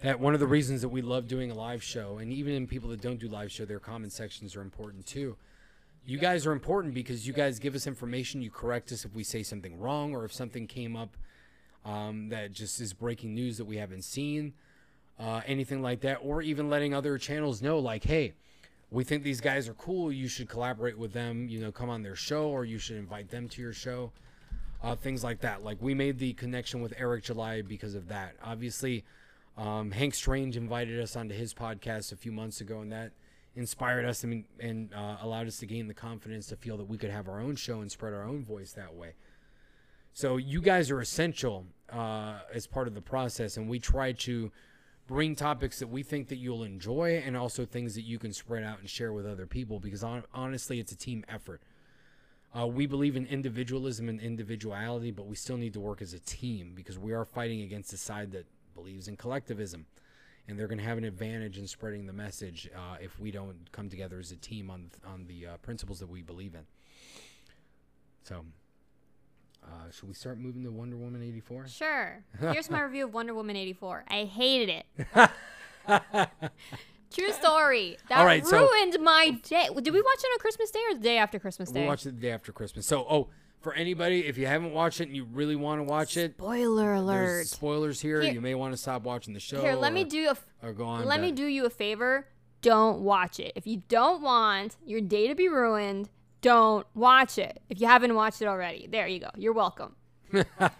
that one of the reasons that we love doing a live show, and even in people that don't do live show, their comment sections are important too. You guys are important because you guys give us information. You correct us if we say something wrong or if something came up um, that just is breaking news that we haven't seen, uh, anything like that, or even letting other channels know, like, hey, we think these guys are cool. You should collaborate with them. You know, come on their show, or you should invite them to your show. Uh, things like that. Like we made the connection with Eric July because of that. Obviously, um, Hank Strange invited us onto his podcast a few months ago, and that inspired us and, and uh, allowed us to gain the confidence to feel that we could have our own show and spread our own voice that way. So you guys are essential uh, as part of the process, and we try to bring topics that we think that you'll enjoy, and also things that you can spread out and share with other people. Because hon- honestly, it's a team effort. Uh, we believe in individualism and individuality, but we still need to work as a team because we are fighting against a side that believes in collectivism, and they're going to have an advantage in spreading the message uh, if we don't come together as a team on on the uh, principles that we believe in. So, uh, should we start moving to Wonder Woman eighty four? Sure. Here's my review of Wonder Woman 84. I hated it. True story. That All right, so- ruined my day. Did we watch it on Christmas Day or the day after Christmas Day? We watched it the day after Christmas. So, oh, for anybody, if you haven't watched it and you really want to watch it, Spoiler alert. spoilers here. Here- You may want to stop watching the show. Here, let me do a or go on. let me do you a favor. Don't watch it. If you don't want your day to be ruined, don't watch it. If you haven't watched it already, there you go. You're welcome. but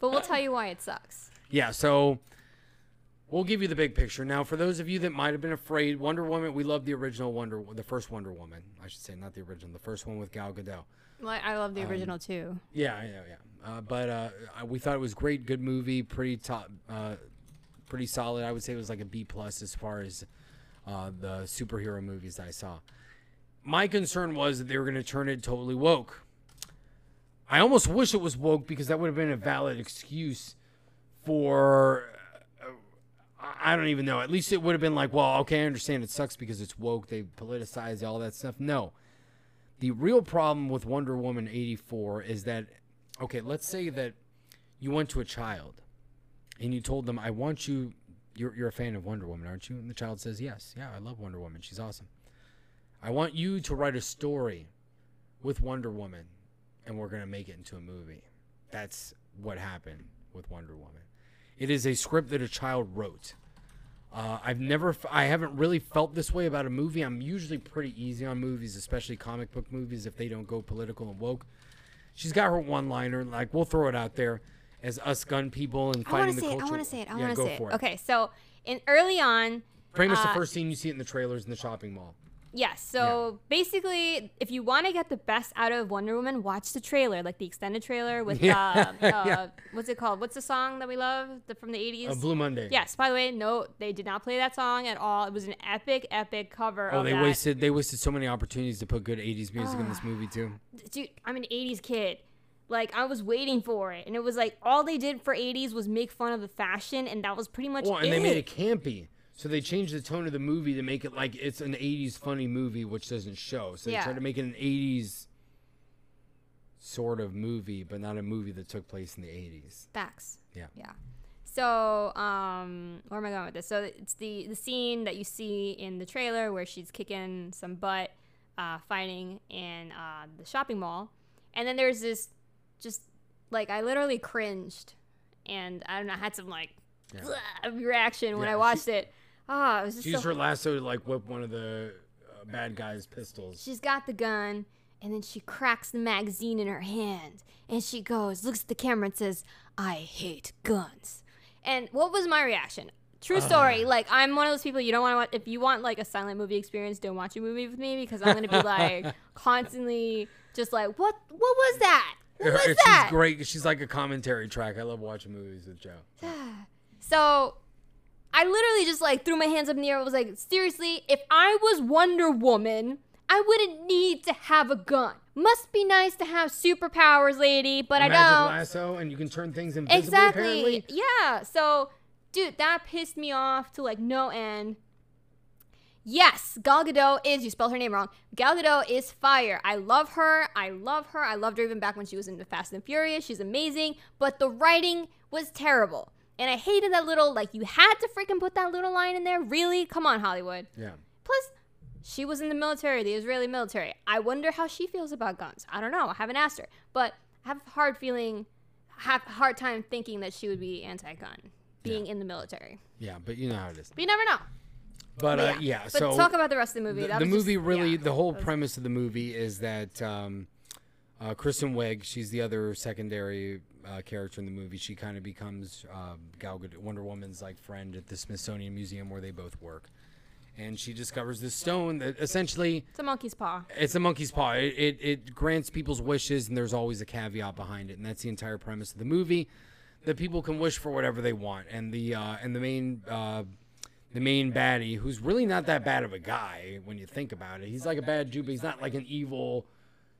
we'll tell you why it sucks. Yeah, so we'll give you the big picture. Now, for those of you that might have been afraid, Wonder Woman, we love the original Wonder, the first Wonder Woman, I should say, not the original, the first one with Gal Gadot. Well, I love the Um, original too. Yeah, yeah, yeah. Uh, but uh, we thought it was great, good movie, pretty top, uh, pretty solid. I would say it was like a B plus as far as uh, the superhero movies I saw. My concern was that they were going to turn it totally woke. I almost wish it was woke because that would have been a valid excuse for. I I don't even know. At least it would have been like, well, okay, I understand it sucks because it's woke. They politicize all that stuff. No. The real problem with Wonder Woman 84 is that, okay, let's say that you went to a child and you told them, I want you, you're, you're a fan of Wonder Woman, aren't you? And the child says, Yes, yeah, I love Wonder Woman. She's awesome. I want you to write a story with Wonder Woman and we're going to make it into a movie. That's what happened with Wonder Woman. It is a script that a child wrote. Uh, I've never, I haven't really felt this way about a movie. I'm usually pretty easy on movies, especially comic book movies, if they don't go political and woke. She's got her one liner, like, we'll throw it out there as us gun people and I want to the say it. I want to say it. I Yeah, want to say it. it. Okay, so in early on, Pretty much Uh, the first scene you see it in the trailers in the shopping mall. Yes. So basically, if you want to get the best out of Wonder Woman, watch the trailer, like the extended trailer with Yeah. uh, uh, Yeah. what's it called? What's the song that we love the, from the eighties? Uh, Blue Monday. Yes. By the way, no, they did not play that song at all. It was an epic, epic cover. Oh, they that. wasted they wasted so many opportunities to put good '80s music in this movie too. Dude, I'm an '80s kid. Like I was waiting for it, and it was like all they did for '80s was make fun of the fashion, and that was pretty much Well, and it. they made it campy. So they changed the tone of the movie to make it like it's an 80s funny movie, which doesn't show. So they Yeah. tried to make it an 80s sort of movie, but not a movie that took place in the 80s. Facts. Yeah. Yeah. So, um, where am I going with this? So it's the the scene that you see in the trailer where she's kicking some butt, uh, fighting in uh, the shopping mall, and then there's this, just like I literally cringed and I don't know, I had some like Yeah. Reaction when Yeah, I watched it. It was just She so used her lasso to like whip one of the uh, bad guy's pistols. she's got the gun and then she cracks the magazine in her hand and she goes looks at the camera and says i hate guns and what was my reaction true story like i'm one of those people you don't want to watch if you want like a silent movie experience don't watch a movie with me because i'm gonna be like constantly just like what what was that what was she's that great. She's like a commentary track. I love watching movies with Joe. So I literally just like threw my hands up in the air. I was like, seriously, if I was Wonder Woman, I wouldn't need to have a gun. Must be nice to have superpowers, lady, but I don't. lasso, and you can turn things invisible. exactly. Apparently. Yeah. So, dude, that pissed me off to like no end. Yes, Gal Gadot is, you spelled her name wrong. Gal Gadot is fire. I love her. I love her. I loved her even back when she was in the Fast and Furious. She's amazing. But the writing was terrible. And I hated that little, like, you had to freaking put that little line in there. Really? Come on, Hollywood. Yeah. Plus, she was in the military, the Israeli military. I wonder how she feels about guns. I don't know. I haven't asked her. But I have a hard feeling, have a hard time thinking that she would be anti gun being in the military. Yeah, but you know how it is. But you never know. But, But uh, yeah. yeah, But so talk about the rest of the movie. the, That the was just- movie really, yeah. the whole premise of the movie is that um, uh, Kristen Wiig, she's the other secondary uh, character in the movie. She kind of becomes uh, Gal Gadot, Wonder Woman's like friend at the Smithsonian Museum where they both work, and she discovers this stone that essentially It's a monkey's paw. it's a monkey's paw. It, it, it grants people's wishes, and there's always a caveat behind it, and that's the entire premise of the movie. That people can wish for whatever they want, and the uh, and the main uh, the main baddie, who's really not that bad of a guy when you think about it. He's like a bad Jew, but he's not like an evil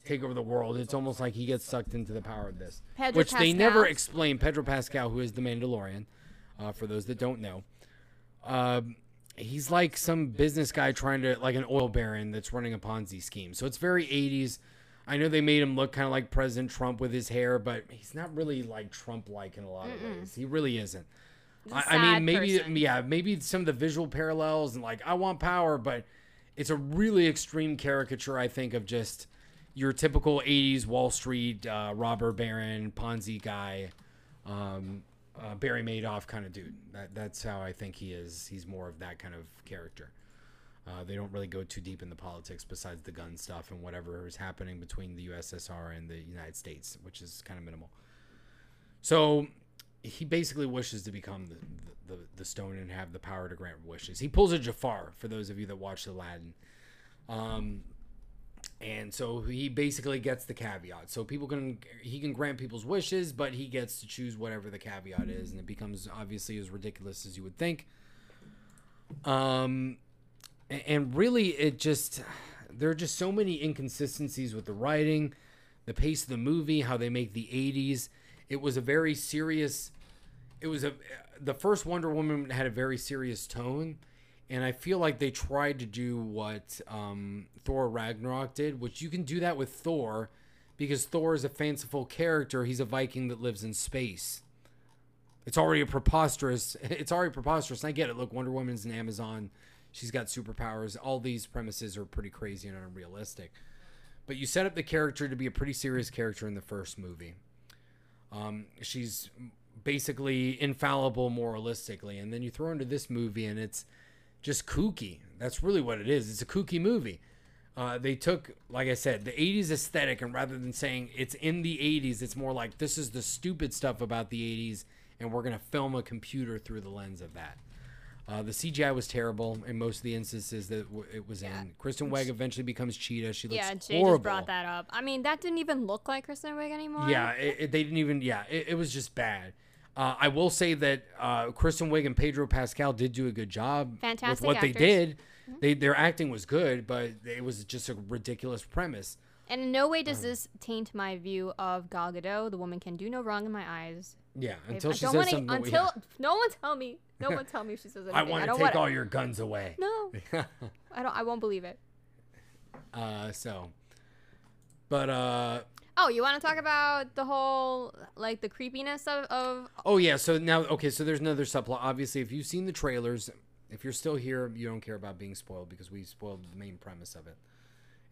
take over the world. It's almost like he gets sucked into the power of this, Pedro which they never explain. Pedro Pascal, who is the Mandalorian, uh, for those that don't know. Um, he's like some business guy trying to like an oil baron that's running a Ponzi scheme. So it's very 80s. I know they made him look kind of like President Trump with his hair, but he's not really like Trump like in a lot of ways. He really isn't. I, sad mean, maybe person. yeah, maybe some of the visual parallels and like I want power, but it's a really extreme caricature. I think of just your typical '80s Wall Street uh, robber baron Ponzi guy, um, uh, Barry Madoff kind of dude. That, that's how I think he is. He's more of that kind of character. Uh, they don't really go too deep in the politics besides the gun stuff and whatever is happening between the USSR and the United States, which is kind of minimal. So he basically wishes to become the, the, the stone and have the power to grant wishes. He pulls a Jafar for those of you that watched Aladdin. Um, and so he basically gets the caveat. So people can he can grant people's wishes, but he gets to choose whatever the caveat is, and it becomes obviously as ridiculous as you would think. Um, and really, it just there are just so many inconsistencies with the writing, the pace of the movie, how they make the '80s. It was a very serious. It was a the first Wonder Woman had a very serious tone, and I feel like they tried to do what um, Thor Ragnarok did, which you can do that with Thor, because Thor is a fanciful character. He's a Viking that lives in space. It's already a preposterous. It's already preposterous. And I get it. Look, Wonder Woman's an Amazon. She's got superpowers. All these premises are pretty crazy and unrealistic. But you set up the character to be a pretty serious character in the first movie. Um, she's basically infallible moralistically, and then you throw into this movie, and it's just kooky. That's really what it is. It's a kooky movie. Uh, they took, like I said, the 80s aesthetic, and rather than saying it's in the 80s, it's more like this is the stupid stuff about the 80s, and we're going to film a computer through the lens of that. Uh, the CGI was terrible in most of the instances that w- it was in. Kristen Wiig eventually becomes Cheetah. She looks Yeah, Jay horrible. just brought that up. I mean, that didn't even look like Kristen Wiig anymore. Yeah, it, it- they didn't even. Yeah, it, it was just bad. Uh, I will say that uh, Kristen Wiig and Pedro Pascal did do a good job Fantastic with what actors. they did. They their acting was good, but it was just a ridiculous premise. And in no way Um, does this taint my view of Gal Gadot. The woman can do no wrong in my eyes. Yeah, until she don't says wanna- something. until no one tell me. No one tell me she says anything. I want to take wanna- all your guns away. No, I don't. I won't believe it. uh, so, but uh, Oh, you want to talk about the whole like the creepiness of, of Oh yeah, so now okay, so there's another subplot. Obviously, if you've seen the trailers, if you're still here, you don't care about being spoiled because we spoiled the main premise of it.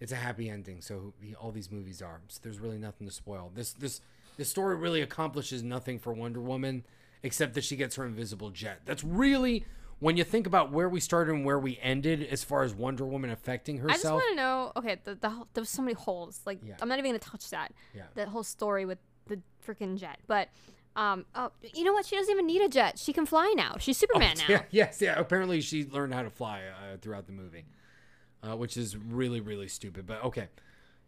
It's a happy ending, so all these movies are. So there's really nothing to spoil. This this this story really accomplishes nothing for Wonder Woman. except that she gets her invisible jet. That's really when you think about where we started and where we ended as far as Wonder Woman affecting herself. I just want to know. Okay, the, the there was so many holes. Like Yeah. I'm not even gonna touch that. Yeah. That whole story with the freaking jet. But um, oh, you know what? She doesn't even need a jet. She can fly now. She's Superman now. Oh, Yeah, yes, yeah. Apparently, she learned how to fly uh, throughout the movie, uh, which is really, really stupid. But okay,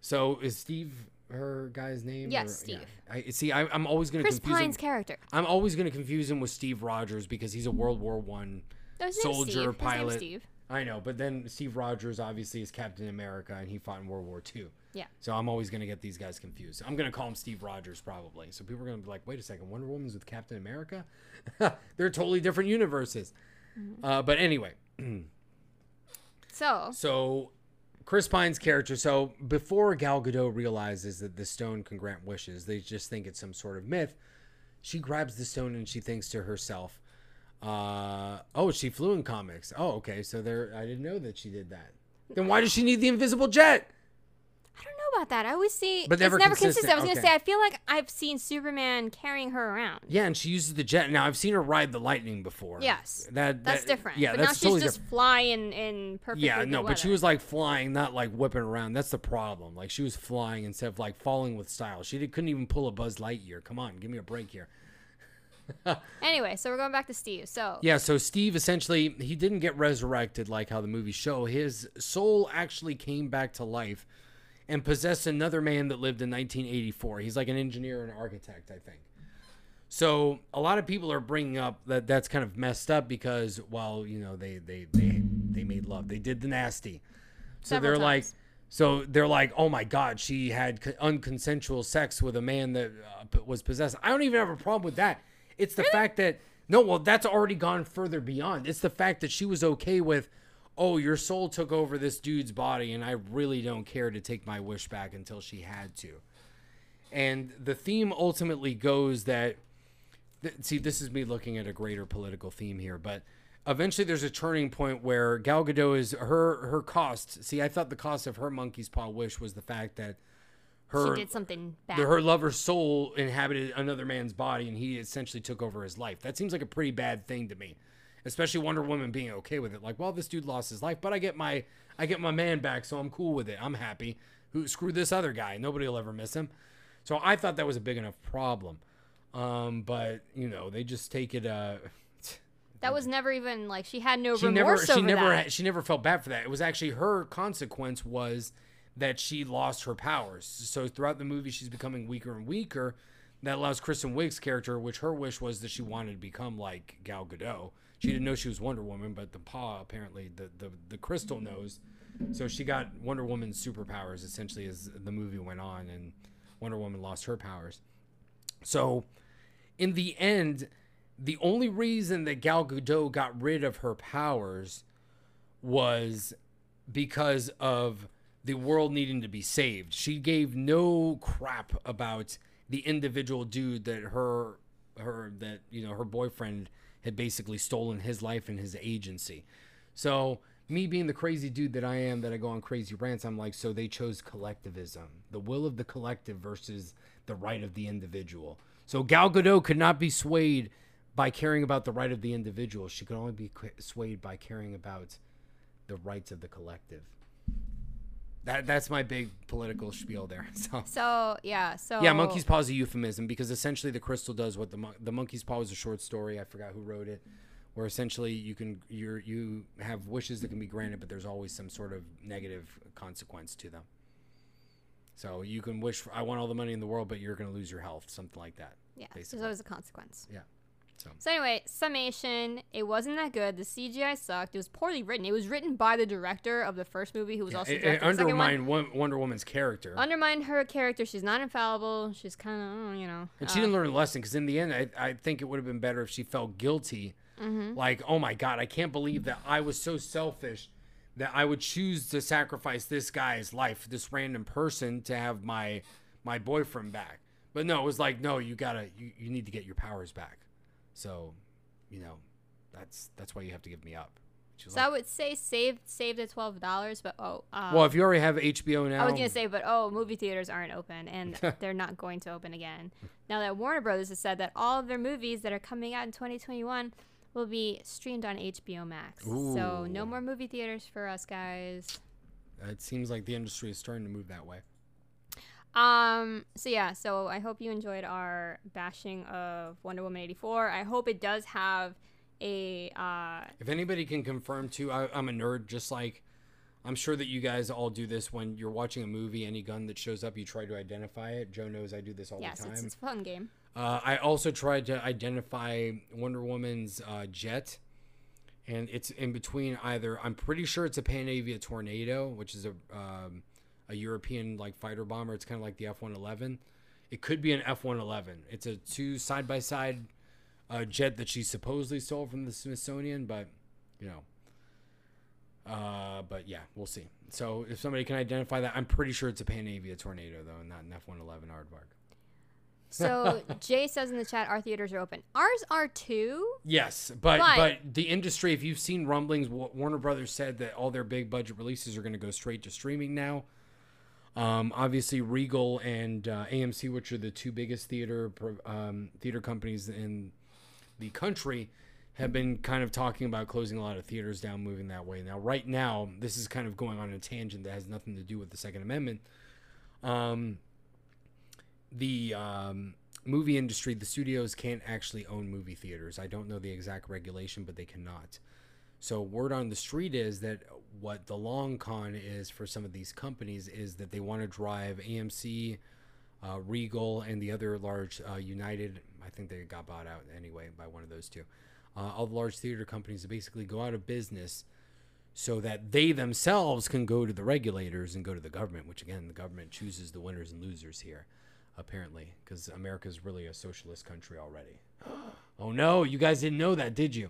so is Steve her guy's name? Yes, or- yeah. Steve. I see. I, I'm always going to Chris confuse Pine's him. character. I'm always going to confuse him with Steve Rogers because he's a World War One No, his name's soldier Steve. His name's pilot. Steve. I know, but then Steve Rogers obviously is Captain America, and he fought in World War II. Yeah. So I'm always going to get these guys confused. I'm going to call him Steve Rogers probably. So people are going to be like, wait a second, Wonder Woman's with Captain America? They're totally different universes. Mm-hmm. Uh, but anyway, So so Chris Pine's character. So before Gal Gadot realizes that the stone can grant wishes, they just think it's some sort of myth. She grabs the stone and she thinks to herself, uh, "Oh, she flew in comics. Oh, okay. So there, I didn't know that she did that. Then why does she need the invisible jet? I don't know about that. I always see But never it's never consistent. consistent. I was gonna say I feel like I've seen Superman carrying her around. Yeah, and she uses the jet. Now I've seen her ride the lightning before. Yes. that, That's that- different. Yeah, but that's now she's totally just different. flying in perfectly Yeah, no, but she was like flying, not like whipping around. That's the problem. Like she was flying instead of like falling with style. She did, couldn't even pull a Buzz Lightyear. Come on, give me a break here. Anyway, so we're going back to Steve. So Yeah, so Steve essentially he didn't get resurrected like how the movies show. His soul actually came back to life and possessed another man that lived in 1984. He's like an engineer and architect, I think. So a lot of people are bringing up that that's kind of messed up because well, you know, they they they they made love. They did the nasty. So Several they're like so they're like, "Oh my god, she had co- unconsensual sex with a man that uh, was possessed." I don't even have a problem with that. It's the fact that no, well, that's already gone further beyond. It's the fact that she was okay with, "Oh, your soul took over this dude's body and I really don't care to take my wish back until she had to." And the theme ultimately goes that th- see, this is me looking at a greater political theme here, but eventually there's a turning point where Gal Gadot is her her cost. See, I thought the cost of her monkey's paw wish was the fact that her she did something bad. her lover's soul inhabited another man's body and he essentially took over his life. That seems like a pretty bad thing to me. Especially Wonder Woman being okay with it. Like, well, this dude lost his life, but I get my I get my man back, so I'm cool with it. I'm happy. Who screw this other guy? Nobody will ever miss him. So I thought that was a big enough problem. Um, but you know, they just take it uh that was never even like she had no she never remorse she over never that. had- she never felt bad for that. It was actually her consequence was that she lost her powers. So throughout the movie, she's becoming weaker and weaker. That allows Kristen Wiig's character, which her wish was that she wanted to become like Gal Gadot. She didn't know she was Wonder Woman, but the paw apparently the the, the crystal knows. So she got Wonder Woman's superpowers essentially as the movie went on, and Wonder Woman lost her powers. So in the end, the only reason that Gal Gadot got rid of her powers was because of the world needing to be saved. She gave no crap about the individual dude that her her that you know her boyfriend had basically stolen his life and his agency. So me being the crazy dude that I am, that I go on crazy rants, I'm like, so they chose collectivism, the will of the collective versus the right of the individual. So Gal Gadot could not be swayed by caring about the right of the individual. She could only be swayed by caring about the rights of the collective. That that's my big political spiel there. So So yeah, so yeah, monkey's paw is a euphemism because essentially the crystal does what the mon- the monkey's paw is a short story. I forgot who wrote it, where essentially you can you're you have wishes that can be granted, but there's always some sort of negative consequence to them. So you can wish for, I want all the money in the world, but you're going to lose your health, something like that. Yeah, basically. there's always a consequence. Yeah. So So anyway, summation. It wasn't that good. The CGI sucked. It was poorly written. It was written by the director of the first movie, who was yeah, also it, it directing the second one. undermined Wonder Woman's character. Undermined her character. She's not infallible. She's kind of, you know. And she uh, didn't learn a lesson because in the end, I, I think it would have been better if she felt guilty. Mm-hmm. Like, oh my God, I can't believe that I was so selfish that I would choose to sacrifice this guy's life, this random person, to have my my boyfriend back. But no, it was like, no, you gotta, you, you need to get your powers back. So, you know, that's that's why you have to give me up. So I would say save save the twelve dollars, but oh, uh, well, if you already have HBO now, I was gonna say, but oh, movie theaters aren't open, and they're not going to open again. Now that Warner Brothers has said that all of their movies that are coming out in 2021 will be streamed on HBO Max. So no more movie theaters for us guys. it seems like the industry is starting to move that way. Um. So yeah. So I hope you enjoyed our bashing of Wonder Woman 84. I hope it does have a uh, If anybody can confirm too, I, I'm a nerd. Just like I'm sure that you guys all do this when you're watching a movie. Any gun that shows up, you try to identify it. Joe knows I do this all yes, the it's, time. it's a fun game. Uh, I also tried to identify Wonder Woman's uh, jet, and it's in between either. I'm pretty sure it's a Panavia Tornado, which is a um, a European like fighter bomber. It's kind of like the F-111. It could be an F-111. It's a two side by side jet that she supposedly stole from the Smithsonian, but you know. Uh, but yeah, we'll see. So if somebody can identify that, I'm pretty sure it's a Panavia Tornado though, and not an F-111 Aardvark. So Jay says in the chat, our theaters are open. Ours are too. Yes, but, But- but the industry, if you've seen rumblings, Wa- Warner Brothers said that all their big budget releases are going to go straight to streaming now. Um, obviously, Regal and uh, AMC, which are the two biggest theater um, theater companies in the country, have been kind of talking about closing a lot of theaters down, moving that way. Now, right now, this is kind of going on a tangent that has nothing to do with the Second Amendment. Um, the um, movie industry, the studios can't actually own movie theaters. I don't know the exact regulation, but they cannot. So word on the street is that what the long con is for some of these companies is that they want to drive AMC, uh, Regal, and the other large uh, United. I think they got bought out anyway by one of those two. Uh, all the large theater companies to basically go out of business so that they themselves can go to the regulators and go to the government, which again, the government chooses the winners and losers here, apparently, because America is really a socialist country already. oh no, you guys didn't know that, did you?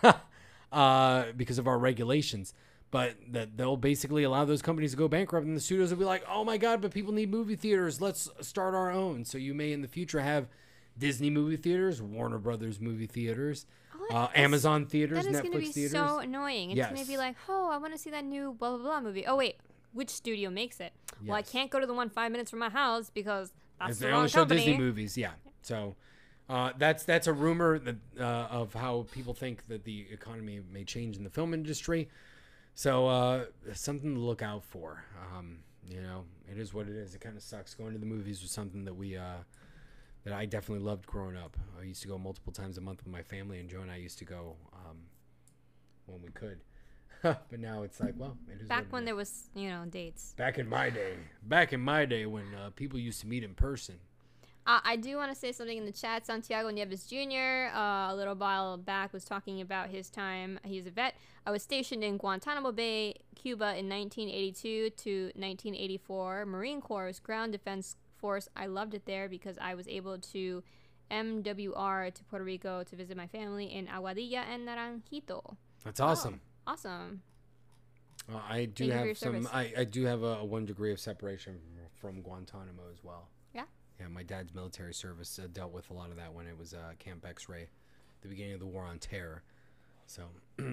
uh, because of our regulations. But that they'll basically allow those companies to go bankrupt, and the studios will be like, "Oh my god, but people need movie theaters. Let's start our own." So you may in the future have Disney movie theaters, Warner Brothers movie theaters, Oh, uh, Amazon theaters, That is going to Netflix be theaters. so annoying. It's going to be like, oh, I want to see that new blah blah blah movie. Oh wait, which studio makes it? Well, I can't go to the one five minutes from my house because that's As the they wrong only show company. Disney movies, yeah. So uh, that's that's a rumor that uh, of how people think that the economy may change in the film industry. So uh, something to look out for. Um, you know, it is what it is. It kind of sucks. Going to the movies was something that we uh, that I definitely loved growing up. I used to go multiple times a month with my family, and Joe and I used to go um, when we could. but now it's like, well, it is Back when there was, you know, dates. Back in my day, back in my day when uh, people used to meet in person. Uh, I do want to say something in the chat. Santiago Nieves Jr. Uh, a little while back was talking about his time. He's a vet. I was stationed in Guantanamo Bay, Cuba, in 1982 to 1984. Marine Corps Ground Defense Force. I loved it there because I was able to MWR to Puerto Rico to visit my family in Aguadilla and Naranjito. That's awesome. Awesome. Uh, I do Thank have some. I, I do have a, a one degree of separation from Guantanamo as well. Yeah? My dad's military service uh, dealt with a lot of that when it was uh, Camp X-ray, the beginning of the War on Terror. So,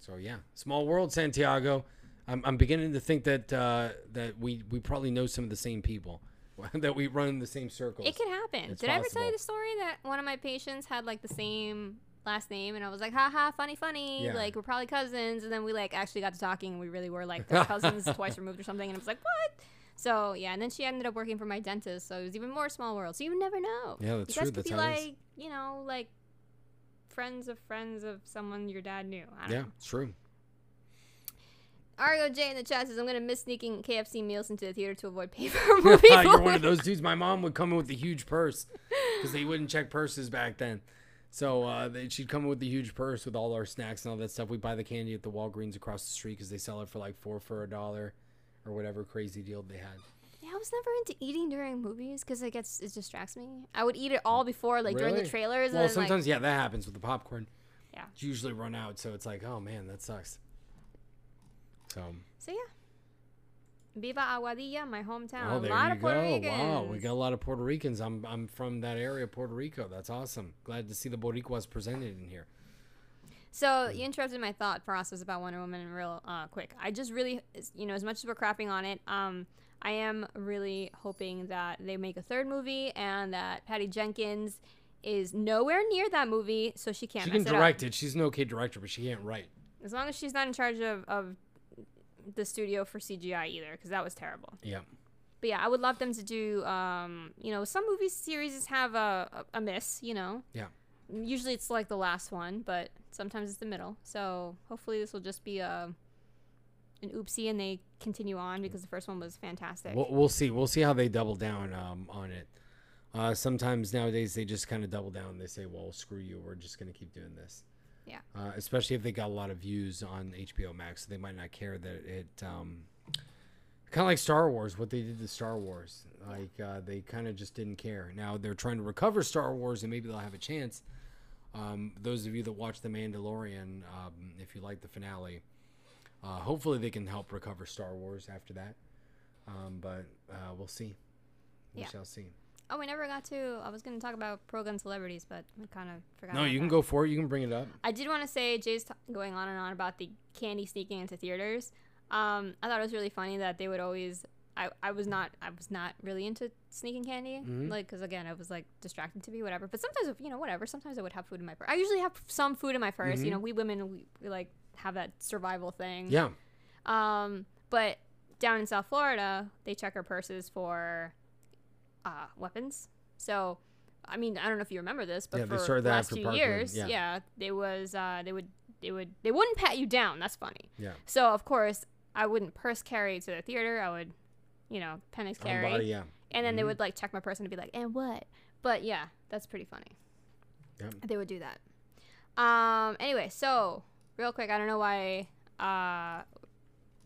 so yeah, small world, Santiago. I'm, I'm beginning to think that uh, that we, we probably know some of the same people, that we run in the same circles. It could happen. It's Did I ever tell you the story that one of my patients had like the same last name and I was like, haha, funny, funny. Yeah. Like we're probably cousins. And then we like actually got to talking and we really were like cousins twice removed or something. And I was like, what? So yeah, and then she ended up working for my dentist. So it was even more small world. So you never know. Yeah, that's you guys true. could That's be how it is. like, you know, like friends of friends of someone your dad knew. Yeah, know. it's true. Ario J in the chat says, I'm going to miss sneaking KFC meals into the theater to avoid pay for a movie. You're one of those dudes. My mom would come in with a huge purse because they wouldn't check purses back then. So uh, they, she'd come in with the huge purse with all our snacks and all that stuff. We buy the candy at the Walgreens across the street because they sell it for like four for a dollar or whatever crazy deal they had. Yeah, I was never into eating during movies because it gets it distracts me. I would eat it all before, like during the Really? trailers. Well, and then, sometimes yeah, that happens with the popcorn. Yeah. It's usually run out, so it's like, oh man, that sucks. So so yeah. Viva Aguadilla, my hometown. oh, a there lot you of Puerto go. Ricans. Wow, we got a lot of Puerto Ricans. I'm I'm from that area, Puerto Rico. That's awesome. Glad to see the Boricuas presented in here. So you interrupted my thought process about Wonder Woman real uh, quick. I just really, you know, as much as we're crapping on it, um, I am really hoping that they make a third movie and that Patty Jenkins is nowhere near that movie, so she can't. She can it direct it. She's an okay director, but she can't write. As long as she's not in charge of, of the studio for CGI either, because that was terrible. Yeah. But yeah, I would love them to do. Um, you know, some movie series have a, a, a miss. You know. Yeah. Usually it's like the last one, but sometimes it's the middle. So hopefully this will just be a an oopsie and they continue on because the first one was fantastic. We'll, we'll see. We'll see how they double down um, on it. Uh, sometimes nowadays they just kind of double down. They say, "Well, screw you. We're just going to keep doing this." Yeah. Uh, especially if they got a lot of views on HBO Max, so they might not care that it. Um, kind of like Star Wars, what they did to Star Wars. Like uh, they kind of just didn't care. Now they're trying to recover Star Wars, and maybe they'll have a chance. Um, those of you that watch The Mandalorian, um, if you like the finale, uh, hopefully they can help recover Star Wars after that. Um, but uh, we'll see. We Yeah. shall see. oh, we never got to. I was going to talk about pro gun celebrities, but I kind of forgot. No, you can that. go for it. You can bring it up. I did want to say Jay's t- going on and on about the candy sneaking into theaters. Um, I thought it was really funny that they would always. I, I was not I was not really into sneaking candy Mhm. like because again I was like distracted to be whatever but sometimes you know whatever sometimes I would have food in my purse I usually have some food in my purse you Mhm. know we women we, we like have that survival thing Yeah. um, but down in South Florida, they check our purses for uh, weapons. So, I mean, I don't know if you remember this, but Yeah, for the last few Parkland, years, yeah. yeah. they was uh, they would they would they wouldn't pat you down. That's funny. Yeah. So of course, I wouldn't purse carry to the theater. I would, you know, pennies On carry, body, yeah. and then they Mhm. would like check my person and be like, "And what?" But yeah, that's pretty funny. Yep. They would do that. Um. Anyway, so real quick, I don't know why uh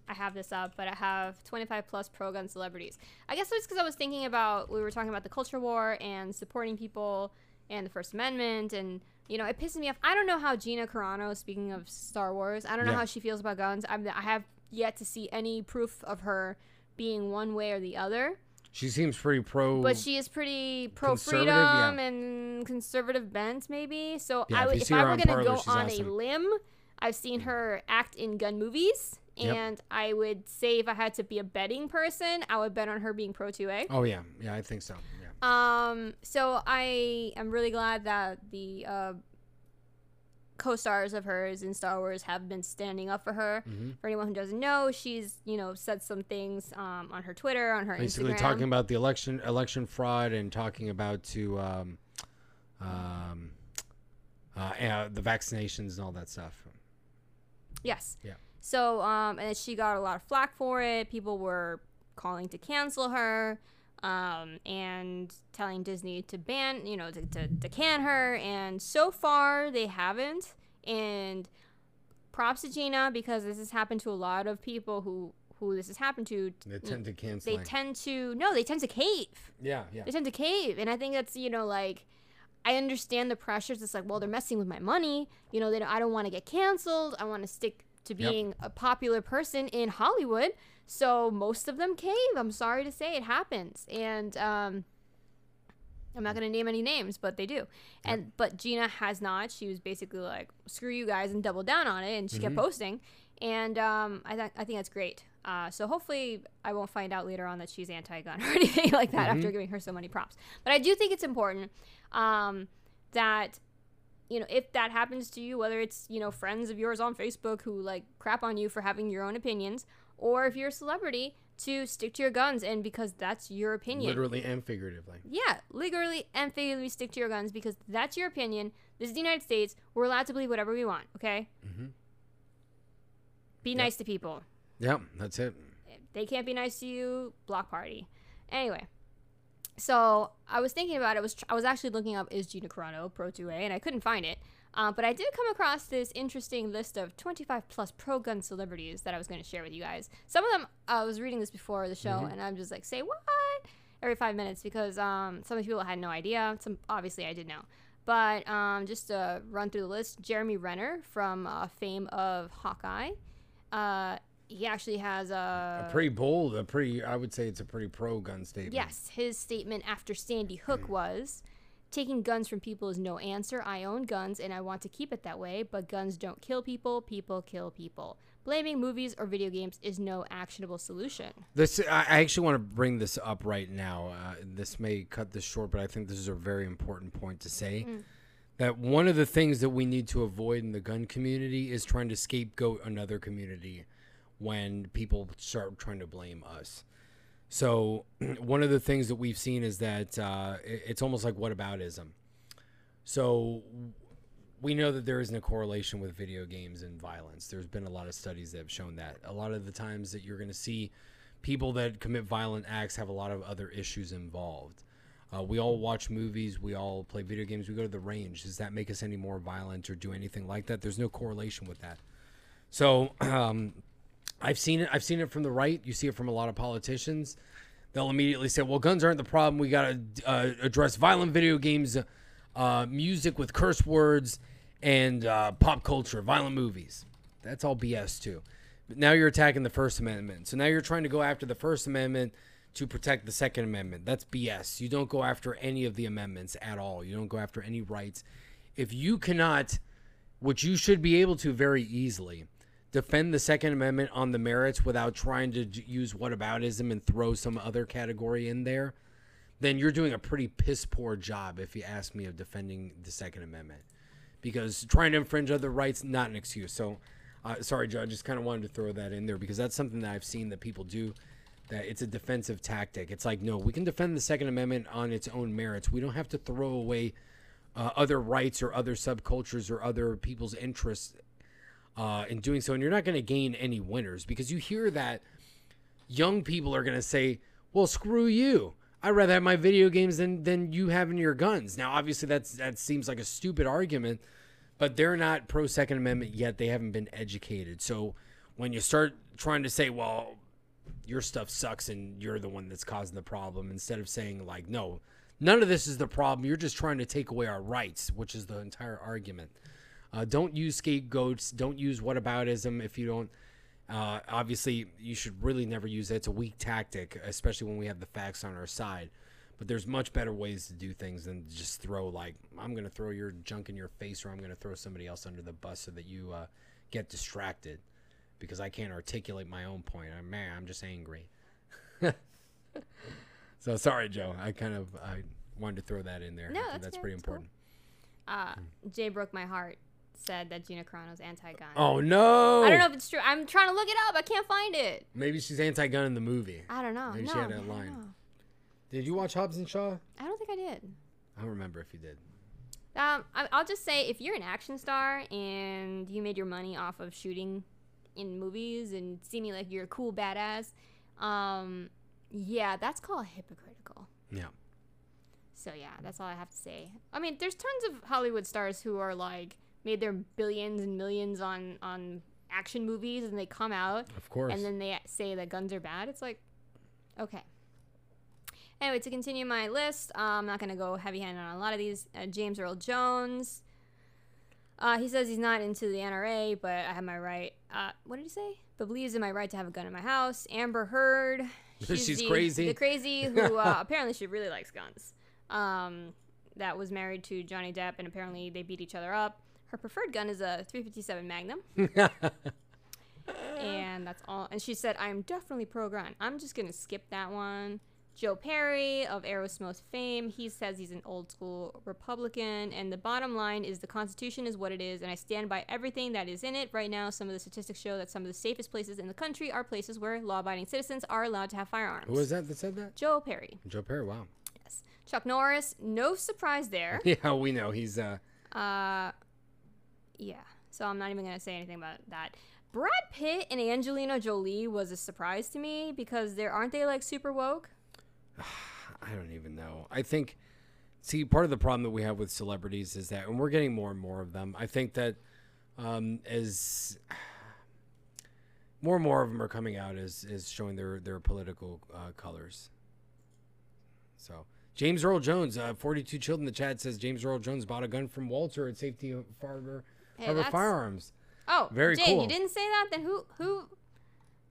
I have this up, but I have 25 plus pro gun celebrities. I guess it's because I was thinking about we were talking about the culture war and supporting people and the First Amendment, and you know it pisses me off. I don't know how Gina Carano, speaking of Star Wars, I don't know Yeah. how she feels about guns. I'm, I have yet to see any proof of her being one way or the other. She seems pretty pro. But she is pretty pro freedom yeah. and conservative bent, maybe. So Yeah, I if would, you if, I were gonna go on awesome. a limb, I've seen her act in gun movies, Yep. and I would say if I had to be a betting person, I would bet on her being pro 2A. oh yeah, yeah, I think so. Yeah. Um, so I am really glad that the uh, co-stars of hers in Star Wars have been standing up for her. Mhm. For anyone who doesn't know, she's you know said some things um, on her Twitter, on her Basically Instagram. talking about the election election fraud and talking about to um, um, uh, uh, the vaccinations and all that stuff. Yes. Yeah. So, um, and she got a lot of flack for it. People were calling to cancel her, um, and telling Disney to ban, you know, to, to, to can her. And so far, they haven't. And props to Gina because this has happened to a lot of people who who this has happened to. They tend to cancel. They tend to no, they tend to cave yeah, yeah. they tend to cave and i think that's you know like i understand the pressures it's like well they're messing with my money you know they don't, i don't want to get canceled i want to stick to Yep. being a popular person in hollywood so most of them cave i'm sorry to say it happens and um I'm not going to name any names, but they do. And but Gina has not. She was basically like, "Screw you guys," and doubled down on it, and she kept posting. And um, I think I think that's great. Uh, so hopefully, I won't find out later on that she's anti-gun or anything like that after giving her so many props. But I do think it's important um, that you know if that happens to you, whether it's you know friends of yours on Facebook who like crap on you for having your own opinions, or if you're a celebrity, to stick to your guns and because that's your opinion. Literally and figuratively. Yeah, literally and figuratively stick to your guns because that's your opinion. This is the United States. We're allowed to believe whatever we want, okay? Mhm. Be Yep. nice to people. Yeah, that's it. If they can't be nice to you, block party. Anyway, so I was thinking about it. Was I was actually looking up is Gina Carano Pro 2A, and I couldn't find it. Uh, but I did come across this interesting list of 25 plus pro gun celebrities that I was going to share with you guys. Some of them I was reading this before the show, and I'm just like, say what? Every five minutes because um, some of the people had no idea. Some obviously I did know. But um, just to run through the list, Jeremy Renner from uh, fame of Hawkeye. Uh, he actually has a, a pretty bold, a pretty. I would say it's a pretty pro gun statement. Yes, his statement after Sandy Hook was Taking guns from people is no answer. I own guns and I want to keep it that way, but guns don't kill people, people kill people. Blaming movies or video games is no actionable solution. This I actually want to bring this up right now. Uh, this may cut this short, but I think this is a very important point to say. That one of the things that we need to avoid in the gun community is trying to scapegoat another community when people start trying to blame us. So one of the things that we've seen is that uh, it's almost like what whataboutism. So we know that there isn't a correlation with video games and violence. There's been a lot of studies that have shown that. A lot of the times that you're going to see people that commit violent acts have a lot of other issues involved. Uh, we all watch movies, we all play video games, we go to the range. Does that make us any more violent or do anything like that? There's no correlation with that. So um, I've seen it. I've seen it from the right. You see it from a lot of politicians. They'll immediately say, "Well, guns aren't the problem. We got to uh, address violent video games, uh, music with curse words, and uh, pop culture, violent movies." That's all BS too. But now you're attacking the First Amendment. So now you're trying to go after the First Amendment to protect the Second Amendment. That's BS. You don't go after any of the amendments at all. You don't go after any rights. If you cannot, which you should be able to very easily, defend the Second Amendment on the merits without trying to use whataboutism and throw some other category in there, then you're doing a pretty piss poor job, if you ask me, of defending the Second Amendment. Because trying to infringe other rights, not an excuse. So, uh, sorry, Joe, I just kind of wanted to throw that in there because that's something that I've seen that people do. That it's a defensive tactic. It's like, no, we can defend the Second Amendment on its own merits. We don't have to throw away uh, other rights or other subcultures or other people's interests uh, in doing so. And you're not going to gain any winners because you hear that young people are going to say, well, screw you. I'd rather have my video games than, than you having your guns. Now, obviously, that's that seems like a stupid argument, but they're not pro Second Amendment yet. They haven't been educated. So when you start trying to say, well, your stuff sucks and you're the one that's causing the problem, instead of saying, like, no, none of this is the problem. You're just trying to take away our rights, which is the entire argument. Uh, don't use scapegoats. Don't use whataboutism if you don't. Uh, obviously, you should really never use it. It's a weak tactic, especially when we have the facts on our side. But there's much better ways to do things than just throw like I'm going to throw your junk in your face, or I'm going to throw somebody else under the bus so that you uh, get distracted because I can't articulate my own point. I'm man, I'm just angry. so sorry, Joe. I kind of I wanted to throw that in there. No, that's that's pretty That's cool. important. Uh, Jay broke my heart. Said that Gina Carano's anti-gun. Oh no! I don't know if it's true. I'm trying to look it up. I can't find it. Maybe she's anti-gun in the movie. I don't know. Maybe no, she had don't line. Did you watch Hobbs and Shaw? I don't think I did. I don't remember if you did. Um, I, I'll just say if you're an action star and you made your money off of shooting in movies and seeming like you're a cool badass, um, yeah, that's called hypocritical. Yeah. So yeah, that's all I have to say. I mean, there's tons of Hollywood stars who are like made their billions and millions on on action movies, and they come out Of course. and then they say that guns are bad. It's like, okay. Anyway, to continue my list, uh, I'm not going to go heavy handed on a lot of these. Uh, James Earl Jones. Uh, he says he's not into the NRA, but I have my right. Uh, what did he say? But believes in my right to have a gun in my house. Amber Heard. She's the, crazy. The crazy who uh, apparently she really likes guns. Um, that was married to Johnny Depp, and apparently they beat each other up. Her preferred gun is a 357 Magnum and that's all. And she said, "I'm definitely pro-gun. I'm just gonna skip that one." Joe Perry of Aerosmith fame, he says he's an old school Republican, and the bottom line is the Constitution is what it is, and I stand by everything that is in it. Right now, some of the statistics show that some of the safest places in the country are places where law-abiding citizens are allowed to have firearms. Who was that that said that? Joe Perry, Joe Perry. Wow. yes. Chuck Norris, no surprise there. Yeah, we know he's. uh Uh, yeah. So I'm not even gonna say anything about that. Brad Pitt and Angelina Jolie was a surprise to me because they're aren't they like super woke? I don't even know. I think. See, part of the problem that we have with celebrities is that, and we're getting more and more of them. I think that um, as more and more of them are coming out as is showing their their political uh, colors. So James Earl Jones, uh, forty two children. The chat says James Earl Jones bought a gun from Walter at Safety Harbor Hey, Harbor that's- Firearms. Oh, Very Jane, cool. you didn't say that. Then who who?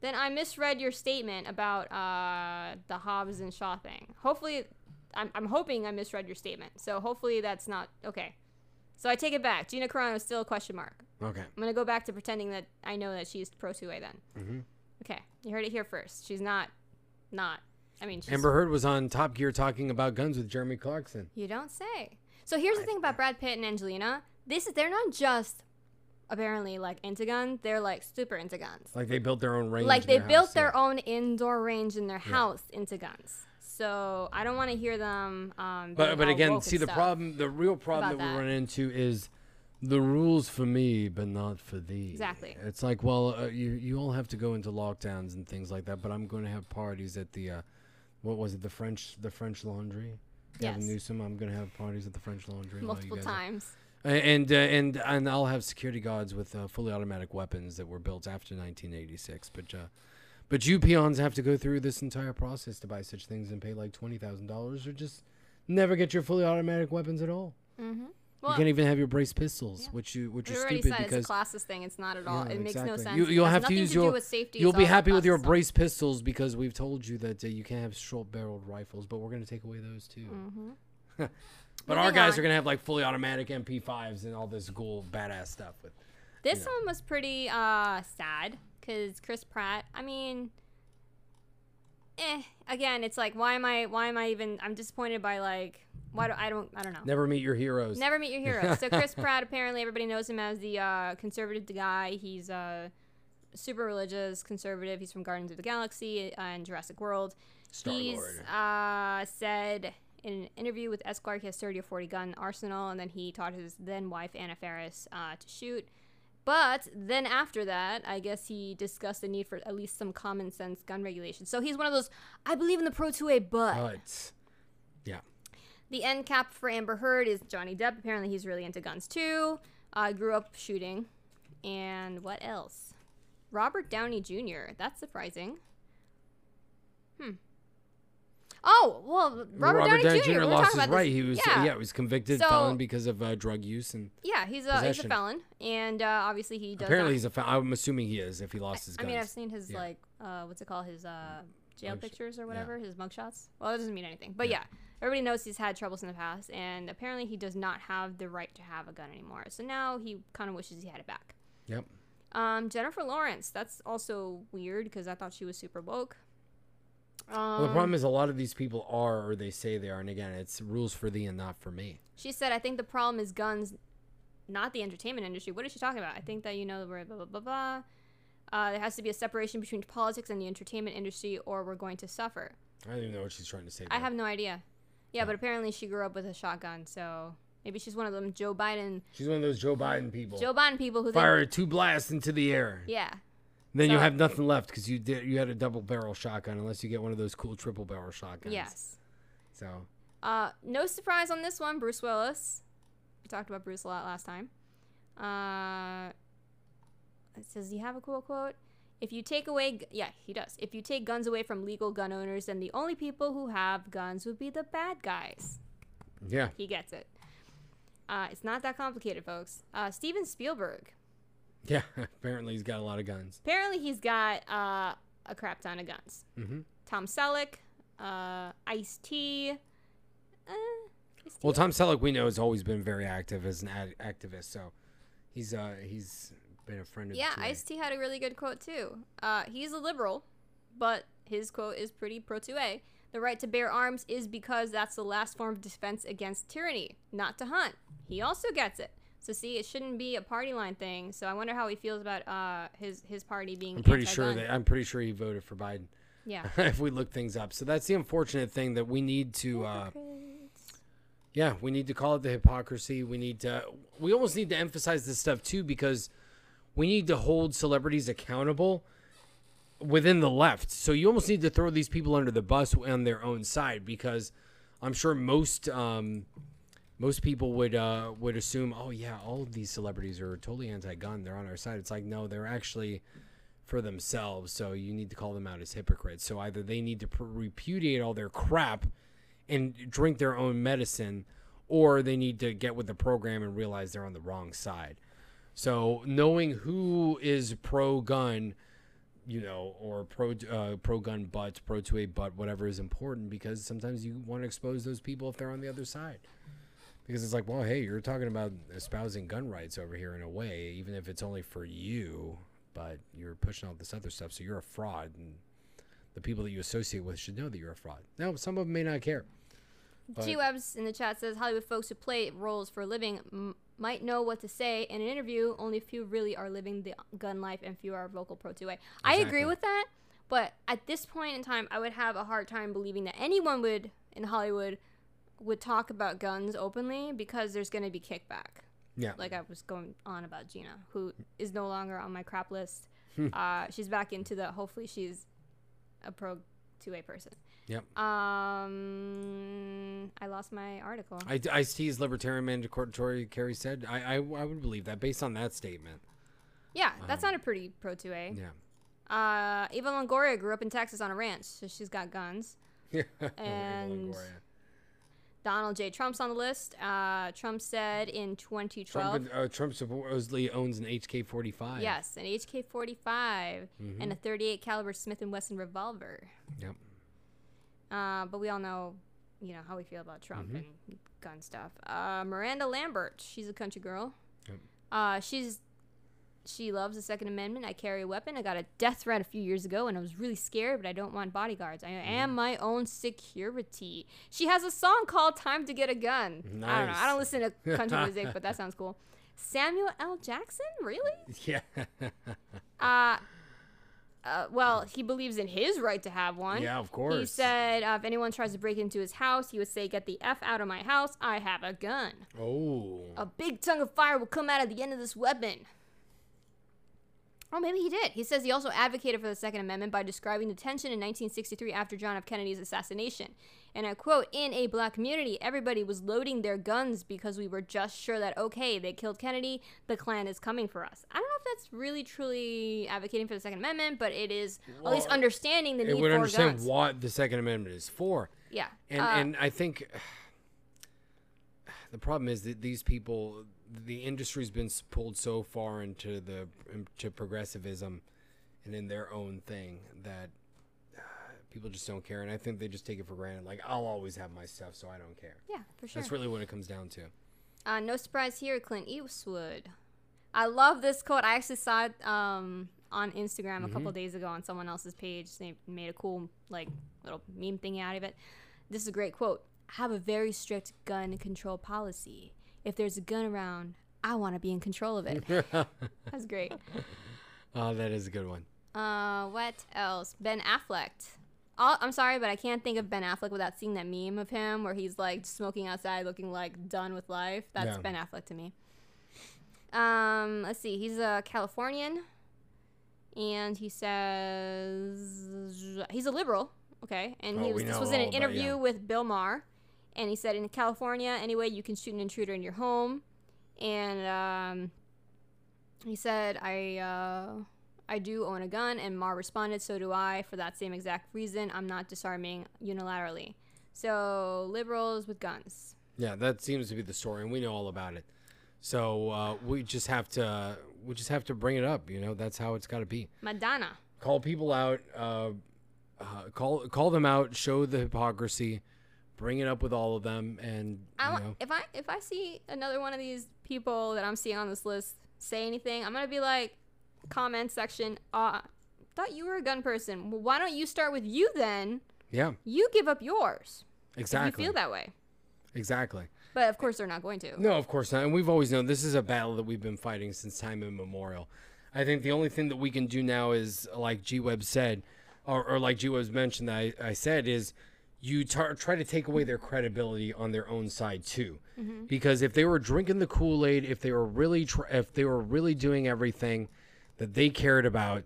Then I misread your statement about uh, the Hobbs and Shaw thing. Hopefully, I'm, I'm hoping I misread your statement. So hopefully that's not okay. So I take it back. Gina Carano is still a question mark. Okay. I'm gonna go back to pretending that I know that she's pro two A then. Mm-hmm. Okay, you heard it here first. She's not, not. I mean, she's, Amber Heard was on Top Gear talking about guns with Jeremy Clarkson. You don't say. So here's the thing about Brad Pitt and Angelina. This is they're not just apparently like into guns. They're like super into guns. Like they built their own range. Like in they their built house, their yeah. own indoor range in their house into guns. So I don't want to hear them. Um, But but again, see the problem, the real problem about that we run into is the rules for me, but not for thee. Exactly. It's like, well, uh, you you all have to go into lockdowns and things like that, but I'm going to have parties at the, uh, what was it, the French the French Laundry. Gavin Yes. Newsom, I'm going to have parties at the French Laundry. multiple guys are- times. A- And uh, and and I'll have security guards with uh, fully automatic weapons that were built after 1986. But uh, but you peons have to go through this entire process to buy such things and pay like twenty thousand dollars, or just never get your fully automatic weapons at all. Mm-hmm. you can't even have your brace pistols, yeah. which you which we already stupid said it's because a classist thing. It's not at all. Yeah, it makes no sense. You you'll have to use your- you'll be happy with your classist brace pistols because we've told you that uh, you can't have short barreled rifles, but we're going to take away those too. stuff. But our guys on. are going to have like fully automatic MP5s and all this cool badass stuff with. This know. one was pretty uh sad because Chris Pratt. I mean, eh. Again, it's like, why am I? Why am I even? I'm disappointed by like, why do I don't? I don't know. Never meet your heroes. Never meet your heroes. so Chris Pratt, apparently everybody knows him as the uh, conservative guy. He's uh, super religious, conservative. He's from Guardians of the Galaxy uh, and Jurassic World. He's Star-Lord. uh, said in an interview with Esquire he has 30 or 40 gun arsenal, and then he taught his then wife Anna Faris uh, to shoot. But then after that, I guess he discussed the need for at least some common sense gun regulations. So he's one of those, I believe in the Pro 2A, but But yeah, the end cap for Amber Heard is Johnny Depp. Apparently, he's really into guns too. Uh, grew up shooting. And what else? Robert Downey Jr. That's surprising. Hmm. Oh well, Robert, Downey, Jr. we lost his right. this. He was yeah, yeah, he was convicted So- felon because of uh, drug use and yeah. He's a he's a felon, and uh, obviously he does. apparently not- he's a felon. I'm assuming he is if he lost his gun. I guns. mean, I've seen his Yeah. like uh, what's it called? His uh, jail Mugsh- pictures or yeah. whatever. His mugshots. Well, that doesn't mean anything. But Yeah. yeah. everybody knows he's had troubles in the past, and apparently he does not have the right to have a gun anymore. So now he kind of wishes he had it back. Yep. Um, Jennifer Lawrence. That's also weird because I thought she was super woke. Um, Well, the problem is a lot of these people are, or they say they are, and again, it's rules for thee and not for me. She said, I think the problem is guns, not the entertainment industry. What is she talking about? I think that, you know, we're blah, blah, blah, blah. Uh, there has to be a separation between politics and the entertainment industry, or we're going to suffer. I don't even know what she's trying to say. I there. have no idea. Yeah, but apparently she grew up with a shotgun, so maybe she's one of them Joe Biden, She's one of those Joe Biden people. Joe Biden people who Fire think, two blasts into the air. yeah, Then you So- have nothing left because you did you had a double barrel shotgun unless you get one of those cool triple barrel shotguns. yes. So Uh, no surprise on this one, Bruce Willis. We talked about Bruce a lot last time. Uh, it says, "Do you have a cool quote?" If you take away, yeah, he does. If you take guns away from legal gun owners, then the only people who have guns would be the bad guys. yeah, He gets it. Uh, it's not that complicated, folks. Uh, Steven Spielberg. Yeah. Apparently he's got a lot of guns. Apparently, he's got uh, a crap ton of guns. hmm Tom Selleck, uh, Ice T. Uh, Well, Tom Selleck we know has always been very active as an ad- activist, so he's uh he's been a friend of Yeah, the 2A. Ice T had a really good quote too. Uh, he's a liberal, but his quote is pretty pro 2A. The right to bear arms is because that's the last form of defense against tyranny, not to hunt. He also gets it. So see, it shouldn't be a party line thing. So I wonder how he feels about uh his his party being. I'm pretty sure anti-gun. that I'm pretty sure he voted for Biden. Yeah. if we look things up, so that's the unfortunate thing that we need to. Uh, Yeah, we need to call it the hypocrisy. We need to we almost need to emphasize this stuff too because we need to hold celebrities accountable within the left. So you almost need to throw these people under the bus on their own side because I'm sure most um, most people would uh, would assume, oh yeah, all of these celebrities are totally anti-gun. They're on our side. It's like no, they're actually for themselves. So you need to call them out as hypocrites. So either they need to repudiate all their crap and drink their own medicine, or they need to get with the program and realize they're on the wrong side. So knowing who is pro gun you know, or pro uh, pro gun butts, pro 2A butt, whatever is important because sometimes you want to expose those people if they're on the other side. Because it's like, well, hey, you're talking about espousing gun rights over here in a way, even if it's only for you, but you're pushing all this other stuff, so you're a fraud, and the people that you associate with should know that you're a fraud. Now, some of them may not care. G Webs in the chat says Hollywood folks who play roles for a living m- might know what to say in an interview. Only a few really are living the gun life, and few are vocal pro 2A. I agree with that, but at this point in time, I would have a hard time believing that anyone would in Hollywood would talk about guns openly because there's going to be kickback. Yeah. Like I was going on about Gina, who is no longer on my crap list. Hmm. uh, she's back into the. Hopefully, she's a pro 2A person. Yep. Um, I lost my article. I, Ice T's libertarian mandatory carry said, I, I, I would believe that based on that statement. yeah, that sounded pretty pro 2A. Yeah. Uh, Eva Longoria grew up in Texas on a ranch, so she's got guns. Yeah. And- Donald J. Trump's on the list. Uh, Trump said in 2012. Trump, uh, Trump supposedly owns an HK 45. Yes, an HK 45 Mm-hmm. and a 38 caliber Smith and Wesson revolver. Yep. Uh, but we all know, you know, how we feel about Trump Mm-hmm. and gun stuff. Uh, Miranda Lambert, she's a country girl. Yep. Uh, she's she loves the Second Amendment. I carry a weapon. I got a death threat a few years ago, and I was really scared, but I don't want bodyguards. I Mm-hmm. am my own security. She has a song called "Time to Get a Gun." I don't know. I don't listen to country music, but that sounds cool. Samuel L. Jackson, really? Yeah. Uh, uh, well, he believes in his right to have one. yeah, of course. He said, uh, if anyone tries to break into his house, he would say, Get the F out of my house. I have a gun. oh. A big tongue of fire will come out at the end of this weapon. Oh, maybe he did. He says he also advocated for the Second Amendment by describing the tension in 1963 after John F. Kennedy's assassination. And I quote In a black community, everybody was loading their guns because we were just sure that, okay, they killed Kennedy, the Klan is coming for us. I don't know if that's really truly advocating for the Second Amendment, but it is at least understanding the it need would for understand guns. what the Second Amendment is for. yeah. And, Uh, and I think the problem is that these people, the industry's been pulled so far into the into progressivism and in their own thing that uh, people just don't care. And I think they just take it for granted. Like, I'll always have my stuff, so I don't care. yeah, for sure. That's really what it comes down to. Uh, no surprise here, Clint Eastwood. I love this quote. I actually saw it um, on Instagram a couple days ago on someone else's page. They made a cool like little meme thing out of it. This is a great quote. Have a very strict gun control policy. If there's a gun around, I want to be in control of it. That's great. Oh, that is a good one. Uh, what else? Ben Affleck. I'm sorry, but I can't think of Ben Affleck without seeing that meme of him where he's like smoking outside, looking like done with life. That's Yeah. Ben Affleck to me. Um, let's see. He's a Californian, and he says he's a liberal. Okay, and he Oh, was we this know was in all an about- interview yeah. with Bill Maher, and he said in California, anyway, you can shoot an intruder in your home, and um, he said I. Uh, I do own a gun, and Maher responded, So do I, for that same exact reason. I'm not disarming unilaterally. So, liberals with guns. Yeah, that seems to be the story, and we know all about it. So uh, we just have to we just have to bring it up. You know, that's how it's got to be. Madonna. Call people out. Uh, uh, call call them out. Show the hypocrisy. Bring it up with all of them, and I want, know, if I if I see another one of these people that I'm seeing on this list say anything, I'm gonna be like, comment section. Uh, thought you were a gun person. Well, why don't you start with you then? yeah, You give up yours. exactly, If you feel that way. exactly. But of course they're not going to. No, of course not. And we've always known this is a battle that we've been fighting since time immemorial. I think the only thing that we can do now is, like G Web said, or, or like G Web's mentioned that I, I said, is you tar- try to take away their credibility on their own side too. Because if they were drinking the Kool Aid, if they were really, tr- if they were really doing everything that they cared about,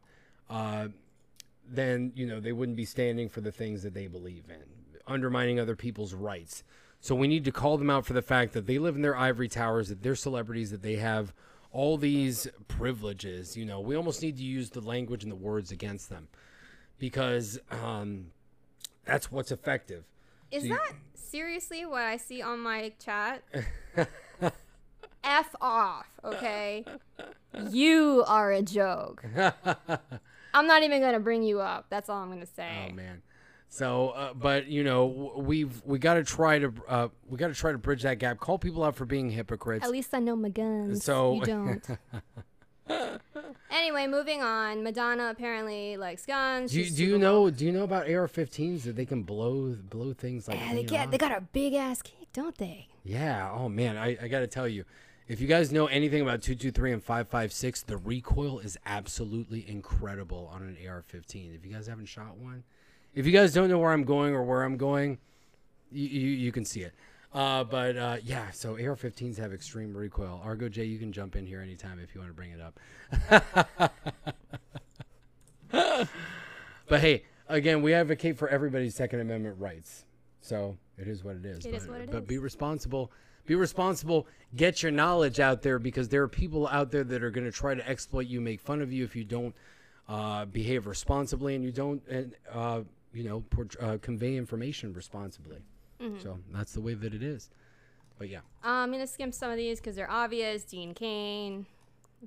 uh, then you know they wouldn't be standing for the things that they believe in, undermining other people's rights. So we need to call them out for the fact that they live in their ivory towers, that they're celebrities, that they have all these privileges. You know, we almost need to use the language and the words against them because um, that's what's effective. Is So you- that seriously what I see on my chat? F off, okay? You are a joke. I'm not even gonna bring you up. That's all I'm gonna say. Oh man. So, uh, but you know, we've we got to try to uh, we got to try to bridge that gap. Call people out for being hypocrites. At least I know my guns. So- you don't. anyway, moving on. Madonna apparently likes guns. do you, do you know do you know about AR-15s that they can blow blow things like Yeah, they get they got a big ass kick, don't they? Yeah. Oh man, I, I got to tell you, if you guys know anything about 223 and 556, the recoil is absolutely incredible on an AR-15. If you guys haven't shot one, if you guys don't know where I'm going or where I'm going, you you, you can see it. Uh, but uh, yeah, so AR-15s have extreme recoil. Argo J, you can jump in here anytime if you want to bring it up. but hey, again, we advocate for everybody's Second Amendment rights. So it is what it is. It but, is what it but is. be responsible. Be responsible. Get your knowledge out there because there are people out there that are going to try to exploit you, make fun of you if you don't uh, behave responsibly and you don't, uh, uh, you know, uh, convey information responsibly. Mm-hmm. So that's the way that it is. But yeah, Uh, I'm gonna skim some of these because they're obvious. Dean Cain,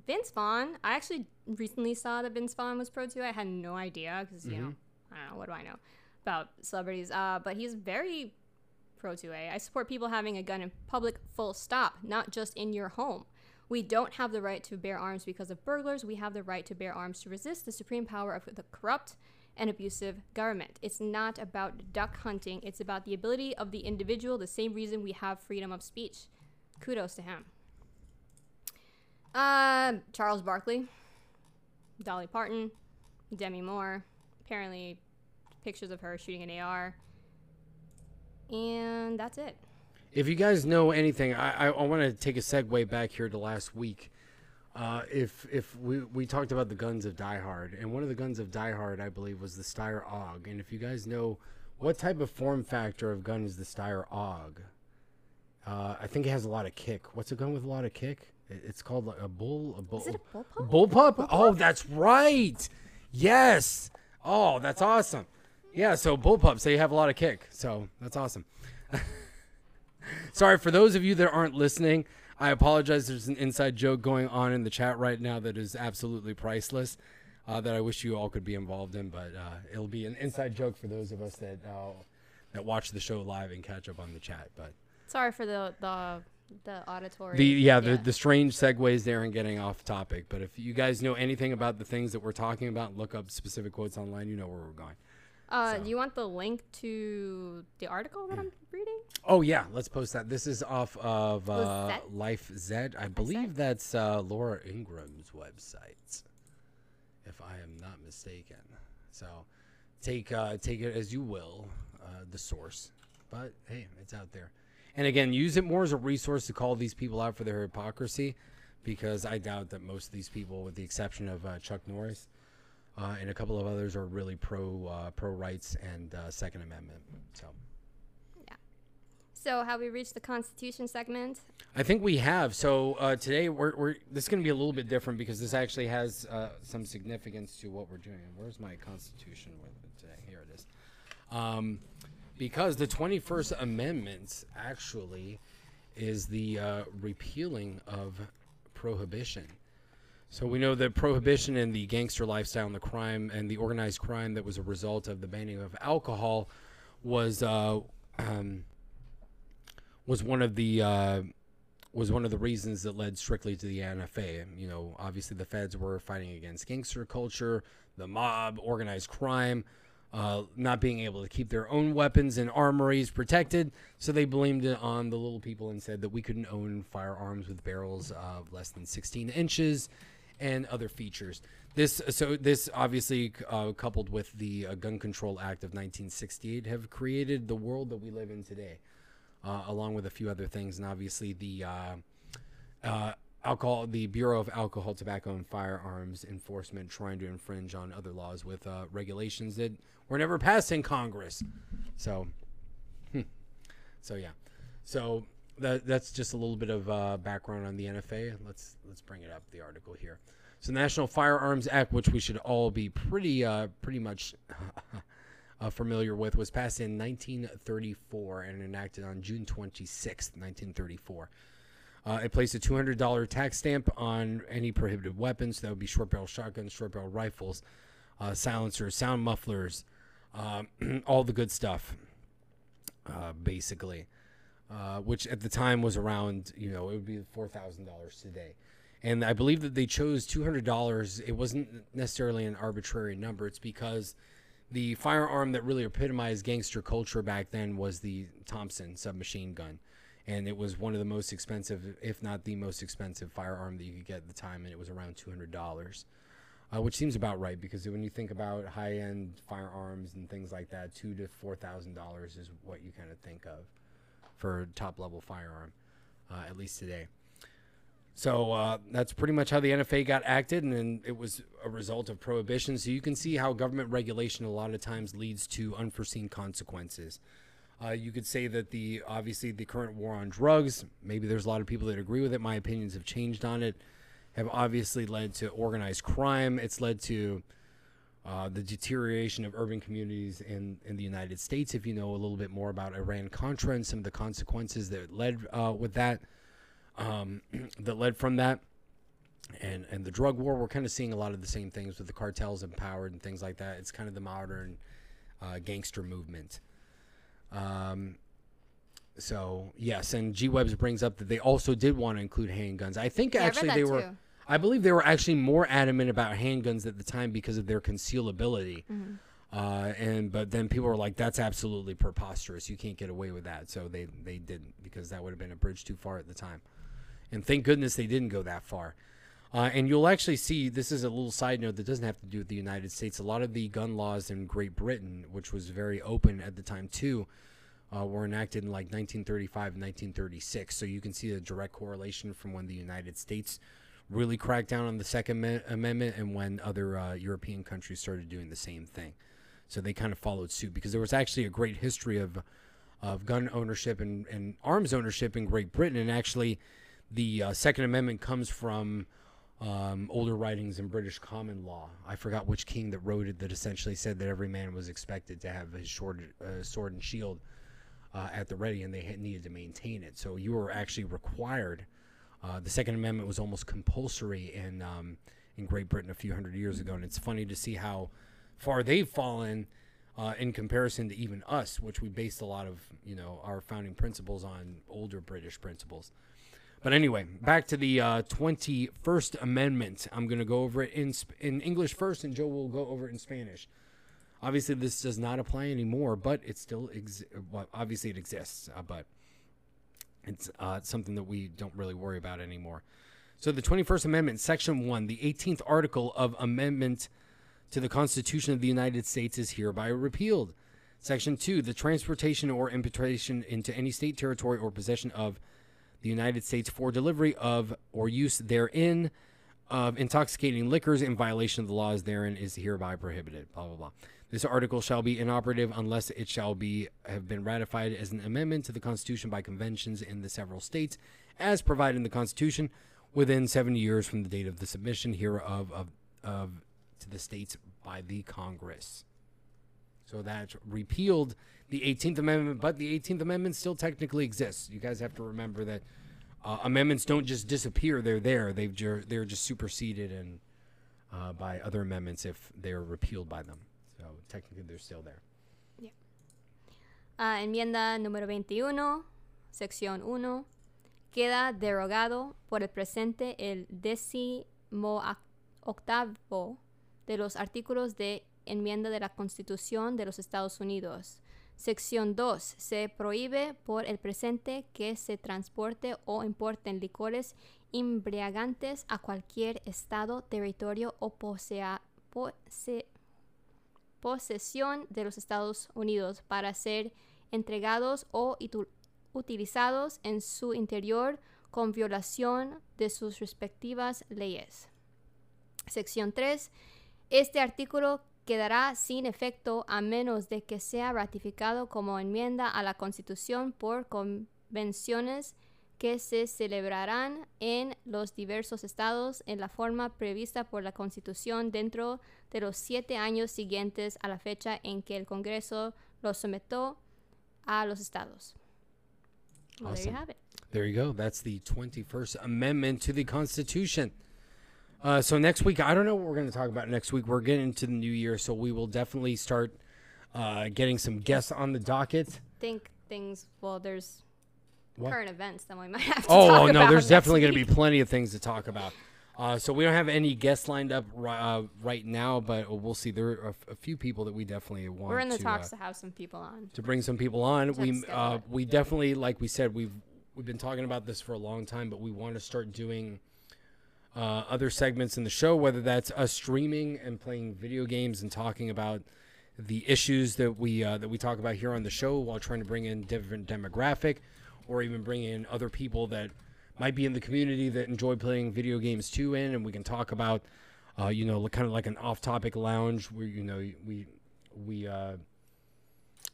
Vince Vaughn. I actually recently saw that Vince Vaughn was pro too. I had no idea because you know I don't know what do I know about celebrities. Uh, but he's very pro 2A. I support people having a gun in public. Full stop. Not just in your home. We don't have the right to bear arms because of burglars. We have the right to bear arms to resist the supreme power of the corrupt and abusive government. It's not about duck hunting, it's about the ability of the individual, the same reason we have freedom of speech. Kudos to him. Uh, Charles Barkley, Dolly Parton, Demi Moore, apparently pictures of her shooting an AR. And that's it. if you guys know anything, I, I, I want to take a segue back here to last week. Uh, if if we, we talked about the guns of Die Hard, and one of the guns of Die Hard, I believe, was the Steyr AUG. And if you guys know what type of form factor of gun is the Steyr AUG, uh, I think it has a lot of kick. What's a gun with a lot of kick? It's called like a bull. A bull. Is it a bullpup? Bullpup? Oh, that's right. Yes. Oh, that's awesome. Yeah, so bullpups, they have a lot of kick. So that's awesome. Sorry for those of you that aren't listening. I apologize. There's an inside joke going on in the chat right now that is absolutely priceless. Uh, that I wish you all could be involved in, but uh, it'll be an inside joke for those of us that uh, that watch the show live and catch up on the chat. But Sorry for the the the auditory. the yeah, the the strange segues there and getting off topic. But if you guys know anything about the things that we're talking about, look up specific quotes online. You know where we're going. Uh, so. do you want the link to the article that I'm reading? Oh yeah, let's post that. This is off of uh? LifeZette. I believe that's uh, Laura Ingraham's website, if I am not mistaken. So take uh, take it as you will, uh, the source. But hey, it's out there. And again, use it more as a resource to call these people out for their hypocrisy, because I doubt that most of these people, with the exception of uh, Chuck Norris uh, and a couple of others, are really pro uh, pro rights and uh, Second Amendment. So. So have we reached the Constitution segment? I think we have. So uh, today we're, we're this is going to be a little bit different because this actually has uh, some significance to what we're doing. Where's my Constitution with it today? Here it is. Um, because the 21st Amendment actually is the uh, repealing of prohibition. So we know that prohibition and the gangster lifestyle and the crime and the organized crime that was a result of the banning of alcohol was uh, um, was one of the uh, was one of the reasons that led strictly to the NFA. You know, obviously the feds were fighting against gangster culture, the mob, organized crime, uh, not being able to keep their own weapons and armories protected. So they blamed it on the little people and said that we couldn't own firearms with barrels of less than 16 inches and other features. This so this obviously uh, coupled with the uh, Gun Control Act of 1968 have created the world that we live in today uh, along with a few other things, and obviously the uh, uh, alcohol, the Bureau of Alcohol, Tobacco, and Firearms Enforcement trying to infringe on other laws with uh, regulations that were never passed in Congress. So, hmm. so yeah, so that that's just a little bit of uh, background on the NFA. Let's let's bring it up the article here. So, National Firearms Act, which we should all be pretty uh, pretty much uh, familiar with was passed in 1934 and enacted on June 26, 1934. Uh, it placed a $200 tax stamp on any prohibited weapons. That would be short barrel shotguns, short barrel rifles. uh, silencers, sound mufflers, um, all the good stuff, uh, basically. Uh, which at the time was around, you know, it would be four thousand dollars today, and I believe that they chose two hundred dollars. It wasn't necessarily an arbitrary number. It's because the firearm that really epitomized gangster culture back then was the Thompson submachine gun. And it was one of the most expensive, if not the most expensive firearm that you could get at the time. And it was around $200, uh, which seems about right because when you think about high end firearms and things like that, two to $4,000 is what you kind of think of for top level firearm, uh, at least today. So uh, that's pretty much how the NFA got acted, and it was a result of prohibition. So you can see how government regulation a lot of times leads to unforeseen consequences. Uh, you could say that the obviously the current war on drugs, maybe there's a lot of people that agree with it. My opinions have changed on it. Have obviously led to organized crime. It's led to uh, the deterioration of urban communities in, in the United States. If you know a little bit more about Iran Contra and some of the consequences that led uh, with that um, that led from that and and the drug war we're kind of seeing a lot of the same things with the cartels empowered and things like that it's kind of the modern uh, gangster movement um, so yes and g webs brings up that they also did want to include handguns i think Yeah, actually that they were too. I believe they were actually more adamant about handguns at the time because of their concealability Mm-hmm. uh, and but then people were like, "That's absolutely preposterous. You can't get away with that." So they they didn't because that would have been a bridge too far at the time. And thank goodness they didn't go that far. Uh, and you'll actually see this is a little side note that doesn't have to do with the United States. A lot of the gun laws in Great Britain, which was very open at the time too, uh, were enacted in like 1935 and 1936. So you can see a direct correlation from when the United States really cracked down on the Second Amendment and when other uh, European countries started doing the same thing. So they kind of followed suit because there was actually a great history of of gun ownership and, and arms ownership in Great Britain. And actually, the uh, Second Amendment comes from um, older writings in British common law. I forgot which king that wrote it that essentially said that every man was expected to have his sword, uh, sword and shield uh, at the ready, and they had needed to maintain it. So you were actually required. Uh, the Second Amendment was almost compulsory in um, in Great Britain a few hundred years ago, and it's funny to see how far they've fallen uh, in comparison to even us, which we based a lot of you know our founding principles on older British principles. But anyway, back to the uh, 21st Amendment. I'm going to go over it in in English first, and Joe will go over it in Spanish. Obviously, this does not apply anymore, but it still ex- well, obviously it exists, uh, but it's uh, something that we don't really worry about anymore. So, the 21st Amendment, Section 1, the 18th article of Amendment to the Constitution of the United States is hereby repealed. Section 2, the transportation or importation into any state, territory, or possession of the United States for delivery of or use therein of intoxicating liquors in violation of the laws therein is hereby prohibited. Blah blah blah. This article shall be inoperative unless it shall be have been ratified as an amendment to the Constitution by conventions in the several states, as provided in the Constitution, within seven years from the date of the submission hereof of, of to the states by the Congress. So that repealed the 18th Amendment, but the 18th Amendment still technically exists. You guys have to remember that uh, amendments don't just disappear; they're there. They've ju- they're just superseded and uh, by other amendments if they're repealed by them. So technically, they're still there. Ah, enmienda número 21, sección 1. Queda derogado por el presente el décimo octavo de los artículos de enmienda de la Constitución de los Estados Unidos. Sección 2. Se prohíbe por el presente que se transporte o importen licores embriagantes a cualquier estado, territorio o posea- pose- posesión de los Estados Unidos para ser entregados o utilizados en su interior con violación de sus respectivas leyes. Sección 3. Este artículo quedará sin efecto a menos de que sea ratificado como enmienda a la Constitución por convenciones que se celebrarán en los diversos estados en la forma prevista por la Constitución dentro de los siete años siguientes a la fecha en que el Congreso lo sometió a los estados. Well, there you have it. There you go. That's the 21st Amendment to the Constitution. Uh, so next week, I don't know what we're going to talk about next week. We're getting into the new year, so we will definitely start uh, getting some guests on the docket. Think things. Well, there's What? current events then we might have to Oh no, there's definitely going to be plenty of things to talk about. Uh, so we don't have any guests lined up uh, right now, but we'll see. There are a, few people that we definitely want. We're in the to, talks uh, to have some people on. to bring some people on. We uh, we definitely, like we said, we've we've been talking about this for a long time, but we want to start doing uh, other segments in the show, whether that's us streaming and playing video games and talking about the issues that we uh, that we talk about here on the show, while trying to bring in different demographic, or even bring in other people that might be in the community that enjoy playing video games too. In and we can talk about, uh, you know, kind of like an off-topic lounge where you know we we. Uh,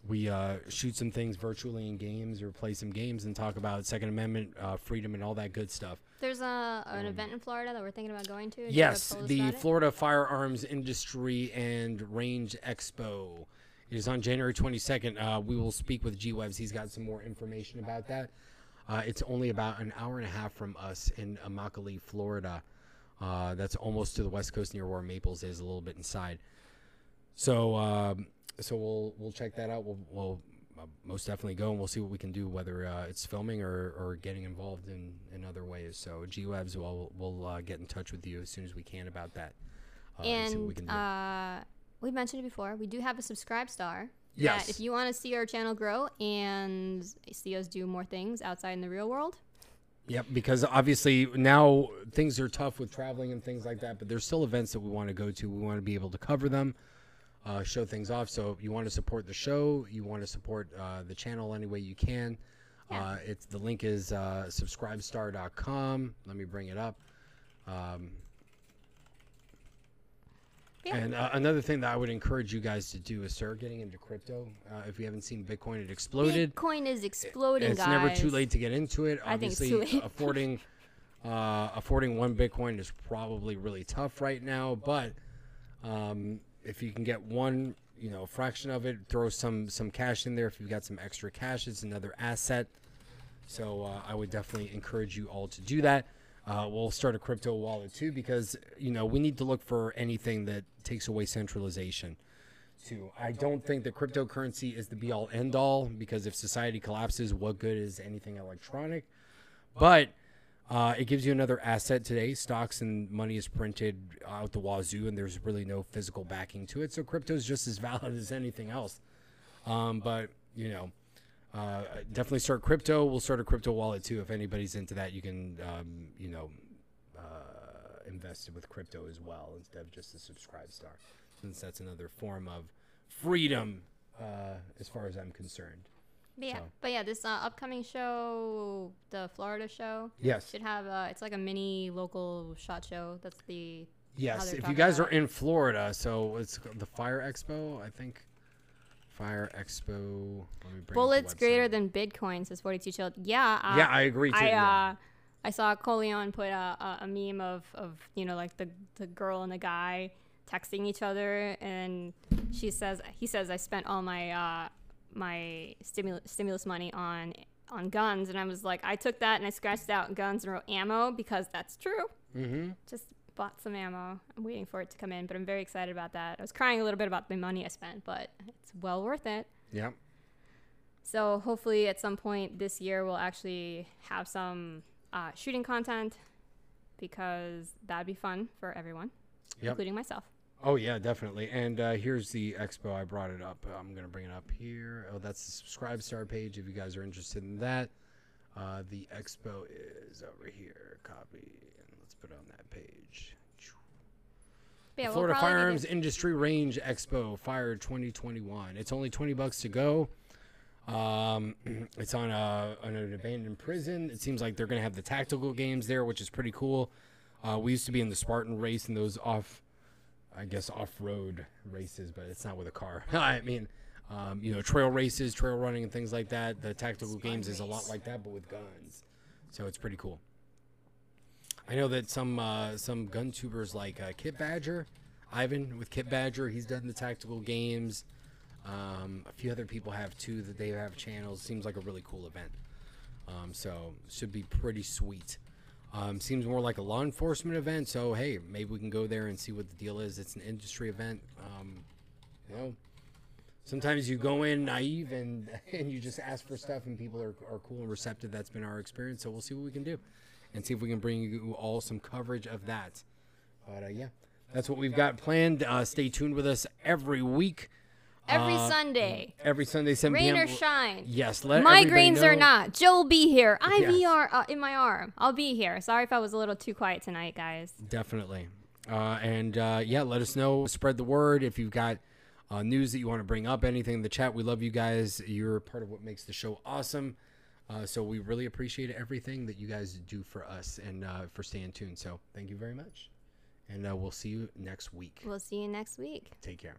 we uh, shoot some things virtually in games or play some games and talk about Second Amendment uh, freedom and all that good stuff. There's a an event in Florida that we're thinking about going to. Um, Yes, the? Florida Firearms Industry and Range Expo is on January 22nd. Uh, we will speak with G Webs. He's got some more information about that. Uh, it's only about an hour and a half from us in Immokalee, Florida. Uh, that's almost to the west coast near where Naples is, a little bit inside. So, um, so we'll we'll check that out. We'll, we'll uh, most definitely go and we'll see what we can do, whether uh, it's filming or, or getting involved in, in other ways. So, G Webs, we'll we'll uh, get in touch with you as soon as we can about that. Uh, see what we can and do. uh, we mentioned it before. We do have a subscribe star. Yes. If you want to see our channel grow and see us do more things outside in the real world, Yep, because obviously now things are tough with traveling and things like that, but there's still events that we want to go to. We want to be able to cover them, uh, show things off. So if you want to support the show, you want to support uh, the channel any way you can. Yeah. Uh, it's the link is uh, subscribestar.com. Let me bring it up. Um, Yeah. And uh, another thing that I would encourage you guys to do is start getting into crypto. Uh, if you haven't seen Bitcoin, it exploded Bitcoin is exploding, it's guys. never too late to get into it. I think it's Obviously, too late. affording uh, affording one Bitcoin is probably really tough right now. But um, if you can get one, you know, fraction of it, throw some some cash in there. If you've got some extra cash, it's another asset. So uh, I would definitely encourage you all to do that. Uh, we'll start a crypto wallet too because you know we need to look for anything that takes away centralization too. I don't think that cryptocurrency is the be all end all because if society collapses, what good is anything electronic? But uh, it gives you another asset today. Stocks and money is printed out the wazoo, and there's really no physical backing to it. So crypto is just as valid as anything else. Um, but you know, uh, definitely start crypto. We'll start a crypto wallet too. If anybody's into that, you can um, you know uh, invest it with crypto as well instead of just a subscribe star, since that's another form of freedom uh, as far as I'm concerned. But yeah, So. but yeah, this uh, upcoming show, the Florida show, Yes. should have uh, it's like a mini local shot show. That's the Yes, if you guys are in Florida, so it's the Fire Expo, I think. Fire Expo. Let me bring bullets greater than Bitcoin says Forty Two Chill. Yeah, uh, Yeah, I agree too. I yeah. uh, I saw Coleon put a, a, a meme of, of you know like the the girl and the guy texting each other, and she says he says I spent all my uh, my stimulus stimulus money on on guns, and I was like I took that and I scratched out guns and wrote ammo because that's true. mm-hmm. Just bought some ammo. I'm waiting for it to come in, but I'm very excited about that. I was crying a little bit about the money I spent, but it's well worth it. Yeah. So hopefully at some point this year we'll actually have some uh, shooting content because that'd be fun for everyone, Yep. including myself. Oh yeah, definitely. And uh, here's the expo. I brought it up. I'm gonna bring it up here. Oh, that's the subscribe star page. If you guys are interested in that, uh, the expo is over here. Copy put it on that page. Yeah, we'll Florida Firearms good. Industry Range Expo Fire 2021. It's only 20 bucks to go. Um, it's on a on an abandoned prison. It seems like they're gonna have the tactical games there, which is pretty cool. Uh, we used to be in the Spartan race and those off, I guess off road races, but it's not with a car. I mean, um, you know, trail races, trail running, and things like that. The tactical games is a lot like that, but with guns. So it's pretty cool. I know that some uh, some gun tubers like uh, Kit Badger, Ivan with Kit Badger, he's done the tactical games. Um, a few other people have too that they have channels. Seems like a really cool event. Um, so should be pretty sweet. Um, seems more like a law enforcement event. So hey, maybe we can go there and see what the deal is. It's an industry event. Um, you know, sometimes you go in naive and and you just ask for stuff, and people are, are cool and receptive. That's been our experience. So we'll see what we can do, and see if we can bring you all some coverage of that. But uh, yeah, that's what we've got planned. Uh, stay tuned with us every week. Every Uh, Sunday, Every Sunday, 7 rain p.m. or shine. Yes, let everybody Migraines or not, Joe will be here. Yes. IVR uh, in my arm. I'll be here. Sorry if I was a little too quiet tonight, guys. Definitely. Uh, and uh, yeah, let us know. Spread the word if you've got uh, news that you want to bring up, anything in the chat. We love you guys. You're part of what makes the show awesome. Uh, so we really appreciate everything that you guys do for us and uh, for staying tuned. So thank you very much. And uh, we'll see you next week. We'll see you next week. Take care.